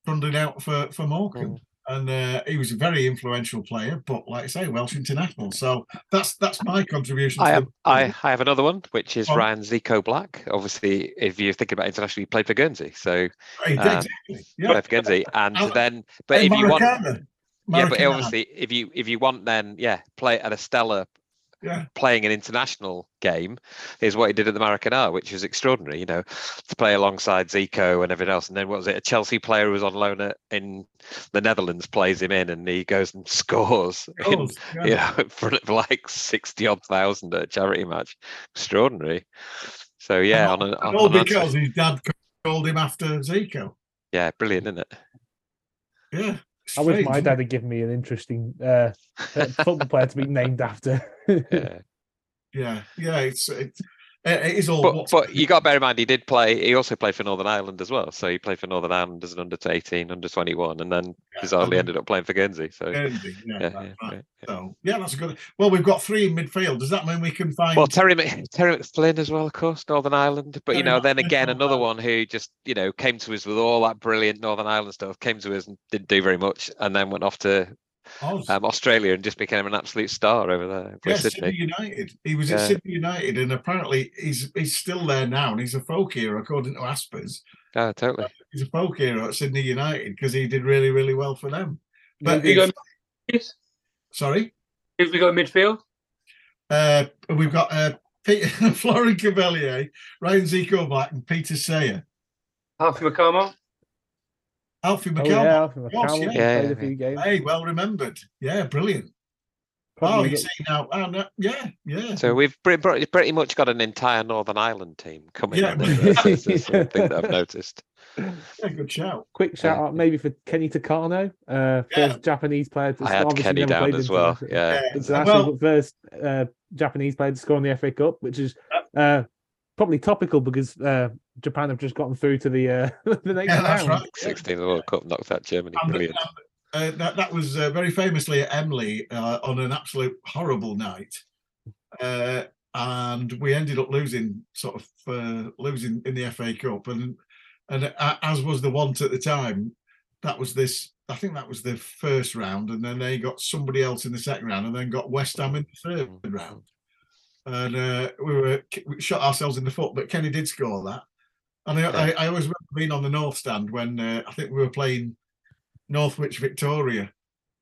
[SPEAKER 1] trundling out for for Morecambe. And uh, he was a very influential player, but like I say, Welsh international. So that's that's my contribution.
[SPEAKER 3] I
[SPEAKER 1] to
[SPEAKER 3] have,
[SPEAKER 1] the-
[SPEAKER 3] I, I have another one, which is
[SPEAKER 1] on.
[SPEAKER 3] Ryan Zico Black. Obviously, if you're thinking about international, he played for Guernsey, so
[SPEAKER 1] Hey,
[SPEAKER 3] um,
[SPEAKER 1] exactly. Yeah.
[SPEAKER 3] played for Guernsey, and
[SPEAKER 1] And-
[SPEAKER 3] then, but
[SPEAKER 1] Hey,
[SPEAKER 3] if you want,
[SPEAKER 1] Maracana.
[SPEAKER 3] yeah, but obviously, if you if you want, then yeah, play at a stellar
[SPEAKER 1] Yeah.
[SPEAKER 3] playing an international game is what he did at the Maracana, which was extraordinary. You know, to play alongside Zico and everything else. And then what was it? A Chelsea player who was on loan at, in the Netherlands plays him in, and he goes and *laughs* scores. in,
[SPEAKER 1] yeah.
[SPEAKER 3] you know, in front of like sixty odd thousand at a charity match. Extraordinary. So yeah, on, a, on,
[SPEAKER 1] all
[SPEAKER 3] on
[SPEAKER 1] because his dad called him after Zico.
[SPEAKER 3] yeah, brilliant, isn't it?
[SPEAKER 1] Yeah.
[SPEAKER 4] I wish my dad had given me an interesting uh, uh, football player to be named after. *laughs*
[SPEAKER 3] Yeah.
[SPEAKER 1] Yeah, yeah, it's it's it is all.
[SPEAKER 3] but but you got to bear in mind he did play. He also played for Northern Ireland as well. So he played for Northern Ireland as an under eighteen, under twenty one, and then bizarrely
[SPEAKER 1] and then-
[SPEAKER 3] ended up playing for Guernsey. So yeah,
[SPEAKER 1] Guernsey, yeah,
[SPEAKER 3] yeah,
[SPEAKER 1] that's *laughs*
[SPEAKER 3] yeah,
[SPEAKER 1] right.
[SPEAKER 3] yeah.
[SPEAKER 1] So yeah, that's a good. Well, we've got three in midfield. Does that mean we can find?
[SPEAKER 3] Well, Terry *laughs* Terry McFlynn as well, of course, Northern Ireland. But you know, then again, another one who just you know came to us with all that brilliant Northern Ireland stuff, came to us and didn't do very much, and then went off to. Um, Australia and just became an absolute star over there
[SPEAKER 1] yeah,
[SPEAKER 3] Sydney.
[SPEAKER 1] Sydney United. He was at Sydney United, and apparently he's he's still there now, and he's a folk hero according to Aspers.
[SPEAKER 3] Oh, totally.
[SPEAKER 1] He's a folk hero at Sydney United because he did really, really well for them. But
[SPEAKER 2] Have we got,
[SPEAKER 1] if- sorry,
[SPEAKER 2] have we got midfield?
[SPEAKER 1] uh, we've got uh, Peter, *laughs* Florian Cavalier, Ryan Zico Black, and Peter Sayer,
[SPEAKER 2] Alfie McCarmel?
[SPEAKER 1] Alfie
[SPEAKER 4] Oh,
[SPEAKER 1] McCall.
[SPEAKER 4] yeah, Alfie
[SPEAKER 1] course,
[SPEAKER 4] McCallum
[SPEAKER 1] yeah.
[SPEAKER 4] played
[SPEAKER 3] Yeah,
[SPEAKER 4] a few games.
[SPEAKER 1] Hey, well remembered. Yeah, brilliant. oh, you
[SPEAKER 4] got-
[SPEAKER 1] see now? Oh, no, yeah, yeah.
[SPEAKER 3] So we've pretty, pretty pretty much got an entire Northern Ireland team coming.
[SPEAKER 1] Yeah,
[SPEAKER 3] in
[SPEAKER 1] but-
[SPEAKER 3] That's, that's thing that I've noticed. *laughs*
[SPEAKER 1] yeah, good shout.
[SPEAKER 4] Quick shout out maybe for Kenny Takano, uh, first
[SPEAKER 1] Yeah.
[SPEAKER 4] Japanese player to
[SPEAKER 3] I had
[SPEAKER 4] obviously
[SPEAKER 3] Kenny
[SPEAKER 4] never
[SPEAKER 3] down
[SPEAKER 4] played
[SPEAKER 3] as well.
[SPEAKER 4] international-
[SPEAKER 3] Yeah.
[SPEAKER 1] Yeah,
[SPEAKER 4] international,
[SPEAKER 1] well,
[SPEAKER 4] first uh, Japanese player to score in the FA Cup, which is uh, probably topical because uh, Japan have just gotten through to the uh, *laughs* the next
[SPEAKER 1] yeah,
[SPEAKER 4] round.
[SPEAKER 1] right. yeah.
[SPEAKER 3] 16th World Cup knocked out Germany.
[SPEAKER 1] And,
[SPEAKER 3] Brilliant.
[SPEAKER 1] uh, that, that was uh, very famously at Emily uh, on an absolute horrible night. Uh, and we ended up losing, sort of uh, losing in the FA Cup. And and uh, as was the want at the time, that was this, I think that was the first round. And then they got somebody else in the second round and then got West Ham in the third round. And uh, we were we shot ourselves in the foot, but Kenny did score that. And I, I, I always remember being on the north stand when uh, I think we were playing Northwich Victoria,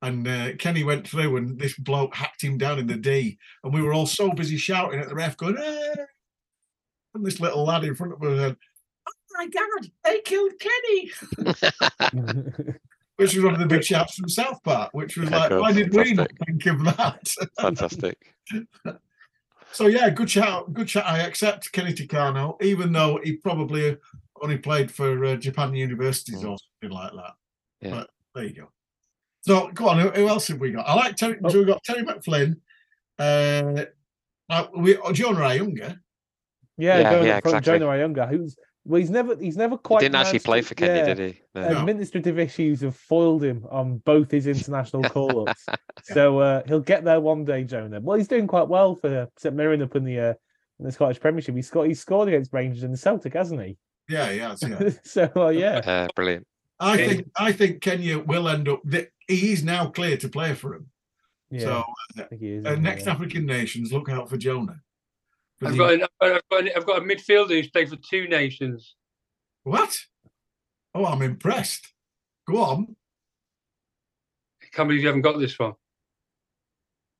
[SPEAKER 1] and uh, Kenny went through, and this bloke hacked him down in the D, and we were all so busy shouting at the ref, going, "Eh!" and this little lad in front of us said, "Oh my God, they killed Kenny!" *laughs* which was one of the big chaps from South Park, which was
[SPEAKER 3] Yeah,
[SPEAKER 1] like,
[SPEAKER 3] of
[SPEAKER 1] why
[SPEAKER 3] course,
[SPEAKER 1] did we not think of that?
[SPEAKER 3] Fantastic. *laughs*
[SPEAKER 1] so yeah, good shout, good shout. I accept Kenny Takano, even though he probably only played for uh, Japan universities
[SPEAKER 3] Mm.
[SPEAKER 1] or something like that.
[SPEAKER 3] Yeah.
[SPEAKER 1] But there you go. So go on, who, who else have we got? I like Terry.
[SPEAKER 4] Oh.
[SPEAKER 1] So we've got Terry McFlynn. Uh, uh, we Jonah Ayunga.
[SPEAKER 4] Yeah,
[SPEAKER 3] Yeah,
[SPEAKER 4] going
[SPEAKER 3] yeah,
[SPEAKER 4] up
[SPEAKER 3] exactly.
[SPEAKER 4] Jonah Ayunga, who's well, he's never he's never quite
[SPEAKER 3] He
[SPEAKER 4] quite
[SPEAKER 3] didn't actually play
[SPEAKER 4] to-
[SPEAKER 3] for Kenya,
[SPEAKER 4] yeah,
[SPEAKER 3] did he? No.
[SPEAKER 4] Uh, Administrative issues have foiled him on both his international *laughs* call-ups, so uh, he'll get there one day, Jonah. Well, he's doing quite well for St Mirren up in the uh, in the Scottish Premiership. He scored he scored against Rangers and Celtic, hasn't he?
[SPEAKER 1] Yeah, yeah, yeah. *laughs*
[SPEAKER 4] so uh, yeah, *laughs*
[SPEAKER 3] Uh, brilliant.
[SPEAKER 1] I
[SPEAKER 2] Yeah.
[SPEAKER 1] think I think Kenya will end up. th- He is now clear to play for him.
[SPEAKER 4] yeah.
[SPEAKER 1] So
[SPEAKER 4] I think he is.
[SPEAKER 1] uh,
[SPEAKER 4] isn't
[SPEAKER 1] next African nations, look out for Jonah.
[SPEAKER 2] I've got, an, I've, got an, I've got a midfielder who's played for two nations.
[SPEAKER 1] what? Oh, I'm impressed. Go on.
[SPEAKER 2] I can't believe you haven't got this one.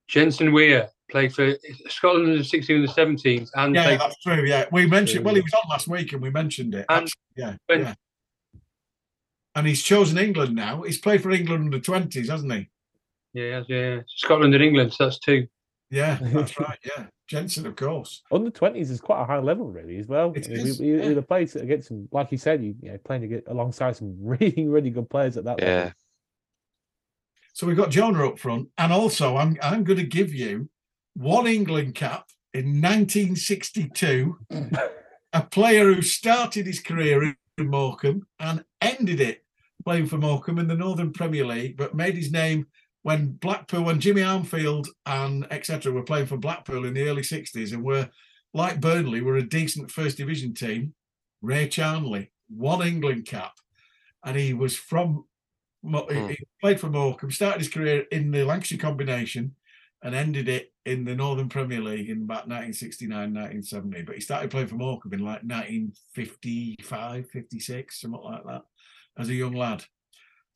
[SPEAKER 2] Jensen Weir played for Scotland in the 16 and the 17s and
[SPEAKER 1] Yeah, that's true. Yeah, we mentioned. Well, he was on last week, and we mentioned it.
[SPEAKER 2] And
[SPEAKER 1] yeah,
[SPEAKER 2] when-
[SPEAKER 1] yeah. And he's chosen England now. He's played for England under twenties, hasn't he?
[SPEAKER 2] yeah, yeah, yeah. Scotland and England, so that's two.
[SPEAKER 1] Yeah, that's *laughs* right. Yeah, Jensen, of course.
[SPEAKER 4] Under twenties is quite a high level, really, as well.
[SPEAKER 1] It
[SPEAKER 4] I mean,
[SPEAKER 1] is,
[SPEAKER 4] he, he,
[SPEAKER 1] yeah.
[SPEAKER 4] he'd played against some, like you said, you, you know, playing to get alongside some *laughs* really, really good players at that
[SPEAKER 3] Yeah.
[SPEAKER 4] level.
[SPEAKER 1] So we've got Jonah up front, and also I'm I'm going to give you one England cap in 1962. *laughs* a player who started his career in Morecambe and ended it playing for Morecambe in the Northern Premier League, but made his name when Blackpool, when Jimmy Armfield and etc. were playing for Blackpool in the early 60s and were like Burnley, were a decent first division team. Ray Charnley, one England cap, and he was from
[SPEAKER 3] Hmm.
[SPEAKER 1] he played for Morecambe, started his career in the Lancashire combination and ended it in the Northern Premier League in about 1969, 1970. But he started playing for Morecambe in like 1955, 56, something like that, as a young lad.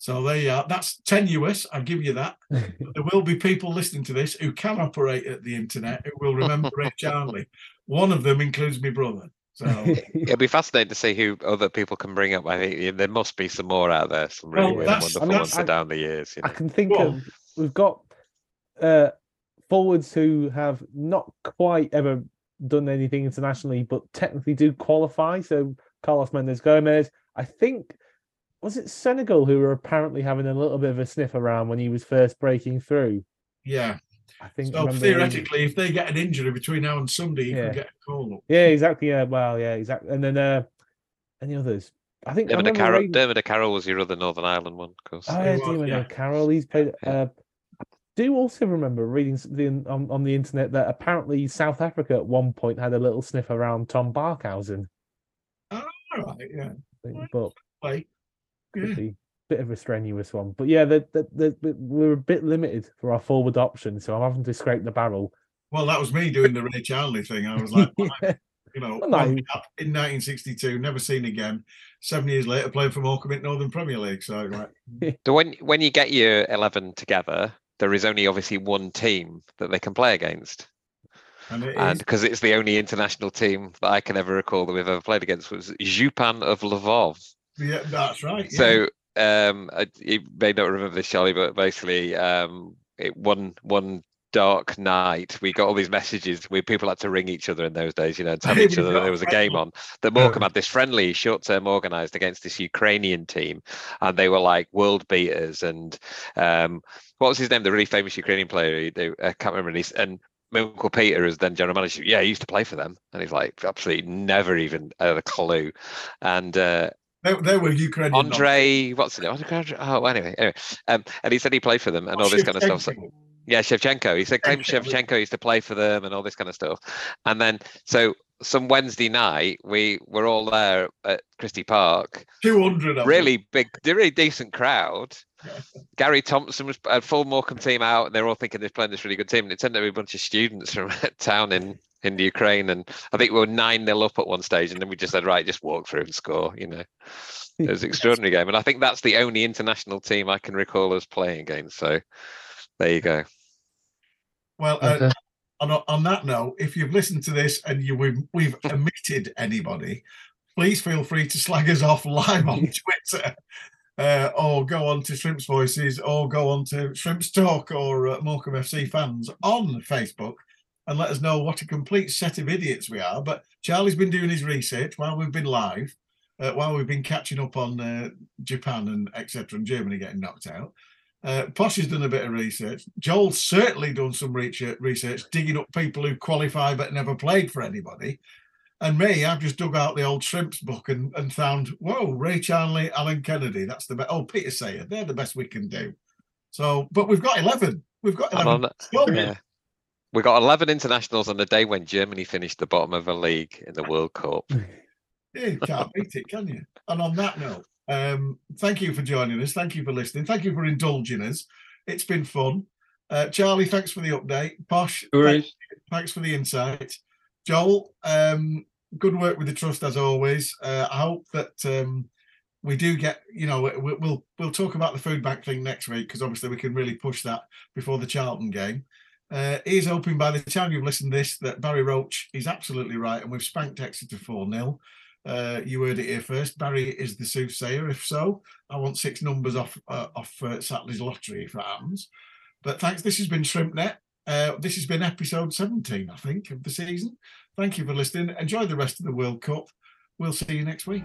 [SPEAKER 1] So there you are. That's tenuous. I'll give you that. *laughs* There will be people listening to this who can operate at the internet who will remember Ray *laughs* Charnley. One of them includes my brother. So *laughs*
[SPEAKER 3] It'll be fascinating to see who other people can bring up. I think there must be some more out there, some really,
[SPEAKER 1] Well,
[SPEAKER 3] really wonderful
[SPEAKER 4] I mean,
[SPEAKER 3] ones
[SPEAKER 4] I-
[SPEAKER 3] down the years. You
[SPEAKER 4] I can think
[SPEAKER 1] Go
[SPEAKER 4] of we've got uh forwards who have not quite ever done anything internationally, but technically do qualify. So Carlos Mendes Gomes, I think was it Senegal who were apparently having a little bit of a sniff around when he was first breaking through.
[SPEAKER 1] yeah.
[SPEAKER 4] I think
[SPEAKER 1] So theoretically, if they get an injury between now and Sunday, you
[SPEAKER 4] Yeah.
[SPEAKER 1] could get a call up.
[SPEAKER 4] Yeah, exactly. Yeah, well, yeah, exactly. And then uh any others? I think I
[SPEAKER 3] Dermot Carroll,
[SPEAKER 4] reading-
[SPEAKER 3] Dermot Carroll was your other Northern Ireland one, of course.
[SPEAKER 4] Oh,
[SPEAKER 1] He
[SPEAKER 4] yeah,
[SPEAKER 1] was,
[SPEAKER 4] Demon
[SPEAKER 1] yeah.
[SPEAKER 4] Carroll. He's played.
[SPEAKER 3] Yeah.
[SPEAKER 4] Uh, I do also remember reading something on, on the internet that apparently South Africa at one point had a little sniff around Tom Barkhuizen.
[SPEAKER 1] All right, yeah.
[SPEAKER 4] I think,
[SPEAKER 1] Right.
[SPEAKER 4] But
[SPEAKER 1] Play.
[SPEAKER 4] Could
[SPEAKER 1] Yeah. Mm.
[SPEAKER 4] be a bit of a strenuous one. But yeah, the, the, the, the- we're a bit limited for our forward option, so I'm having to scrape the barrel.
[SPEAKER 1] Well, that was me doing the Ray Charnley thing. I was like,
[SPEAKER 4] Yeah. *laughs*
[SPEAKER 1] you know,
[SPEAKER 4] Well, no.
[SPEAKER 1] in 1962, never seen again. Seven years later, playing for Morecambe in Northern Premier League. So, like, *laughs*
[SPEAKER 3] So when when you get your eleven together, there is only obviously one team that they can play against,
[SPEAKER 1] and it
[SPEAKER 3] because it's the only international team that I can ever recall that we've ever played against was Jupan of Lvov.
[SPEAKER 1] Yeah, that's right. yeah.
[SPEAKER 3] So um, I- you may not remember this, Charlie, but basically, um, it one one dark night, we got all these messages. where people had to ring each other in those days, you know, and tell each other that there was a game on. That Morecambe had this friendly, short-term organised against this Ukrainian team, and they were like world beaters. And um, what was his name? The really famous Ukrainian player. They, I can't remember. And, he's, and my uncle Peter is then general manager. Yeah, he used to play for them, and he's like absolutely never even had a clue. And uh,
[SPEAKER 1] they, they were Ukrainian.
[SPEAKER 3] Andre, what's his name? Andre- Oh, anyway, anyway, um, and he said he played for them and all this kind of stuff. So, yeah, Shevchenko. He said Claim
[SPEAKER 1] Shevchenko.
[SPEAKER 3] Shevchenko used to play for them and all this kind of stuff. And then, so some Wednesday night, we were all there at Christie Park.
[SPEAKER 1] 200 of them.
[SPEAKER 3] Really big, really decent crowd. *laughs* Gary Thompson was a full Morecambe team out, and they're all thinking they're playing this really good team. And it turned out to be a bunch of students from *laughs* a town in in the Ukraine, and I think we were nine 0 up at one stage, and then we just said, right, just walk through and score. You know, *laughs* it was an extraordinary game, and I think that's the only international team I can recall us playing against. So there you go.
[SPEAKER 1] Well, uh, on, on that note, if you've listened to this and you we've, we've *laughs* omitted anybody, please feel free to slag us off live on *laughs* Twitter uh, or go on to Shrimps Voices, or go on to Shrimps Talk or uh, Morecambe FC fans on Facebook and let us know what a complete set of idiots we are. But Charlie's been doing his research while we've been live, uh, while we've been catching up on uh, Japan and etc. and Germany getting knocked out. Uh, Posh has done a bit of research. Joel's certainly done some research, digging up people who qualify but never played for anybody. And me, I've just dug out the old Shrimps book and, and found, whoa, Ray Charnley, Alan Kennedy. That's the best. Oh, Peter Sayer. They're the best we can do. So, but we've got 11. We've got
[SPEAKER 3] And
[SPEAKER 1] 11.
[SPEAKER 3] on, yeah. We got 11 internationals on the day when Germany finished the bottom of a league in the World Cup.
[SPEAKER 1] Yeah, *laughs* you can't beat it, can you? And on that note, um, thank you for joining us. Thank you for listening. Thank you for indulging us. It's been fun. Uh, Charlie, thanks for the update. Posh,
[SPEAKER 2] No
[SPEAKER 1] thank-
[SPEAKER 2] worries.
[SPEAKER 1] thanks for the insight. Joel, um, good work with the trust as always. Uh, I hope that um, we do get, you know, we- we'll we'll talk about the food bank thing next week because obviously we can really push that before the Charlton game. Uh, he's hoping by the time you've listened to this that Barry Roche is absolutely right and we've spanked Exeter 4 0. Uh, you heard it here first. Barry is the soothsayer. If so, I want six numbers off uh, off uh, Saturday's lottery if it happens. But thanks. This has been ShrimpNet. Uh, this has been episode 17, I think, of the season. Thank you for listening. Enjoy the rest of the World Cup. We'll see you next week.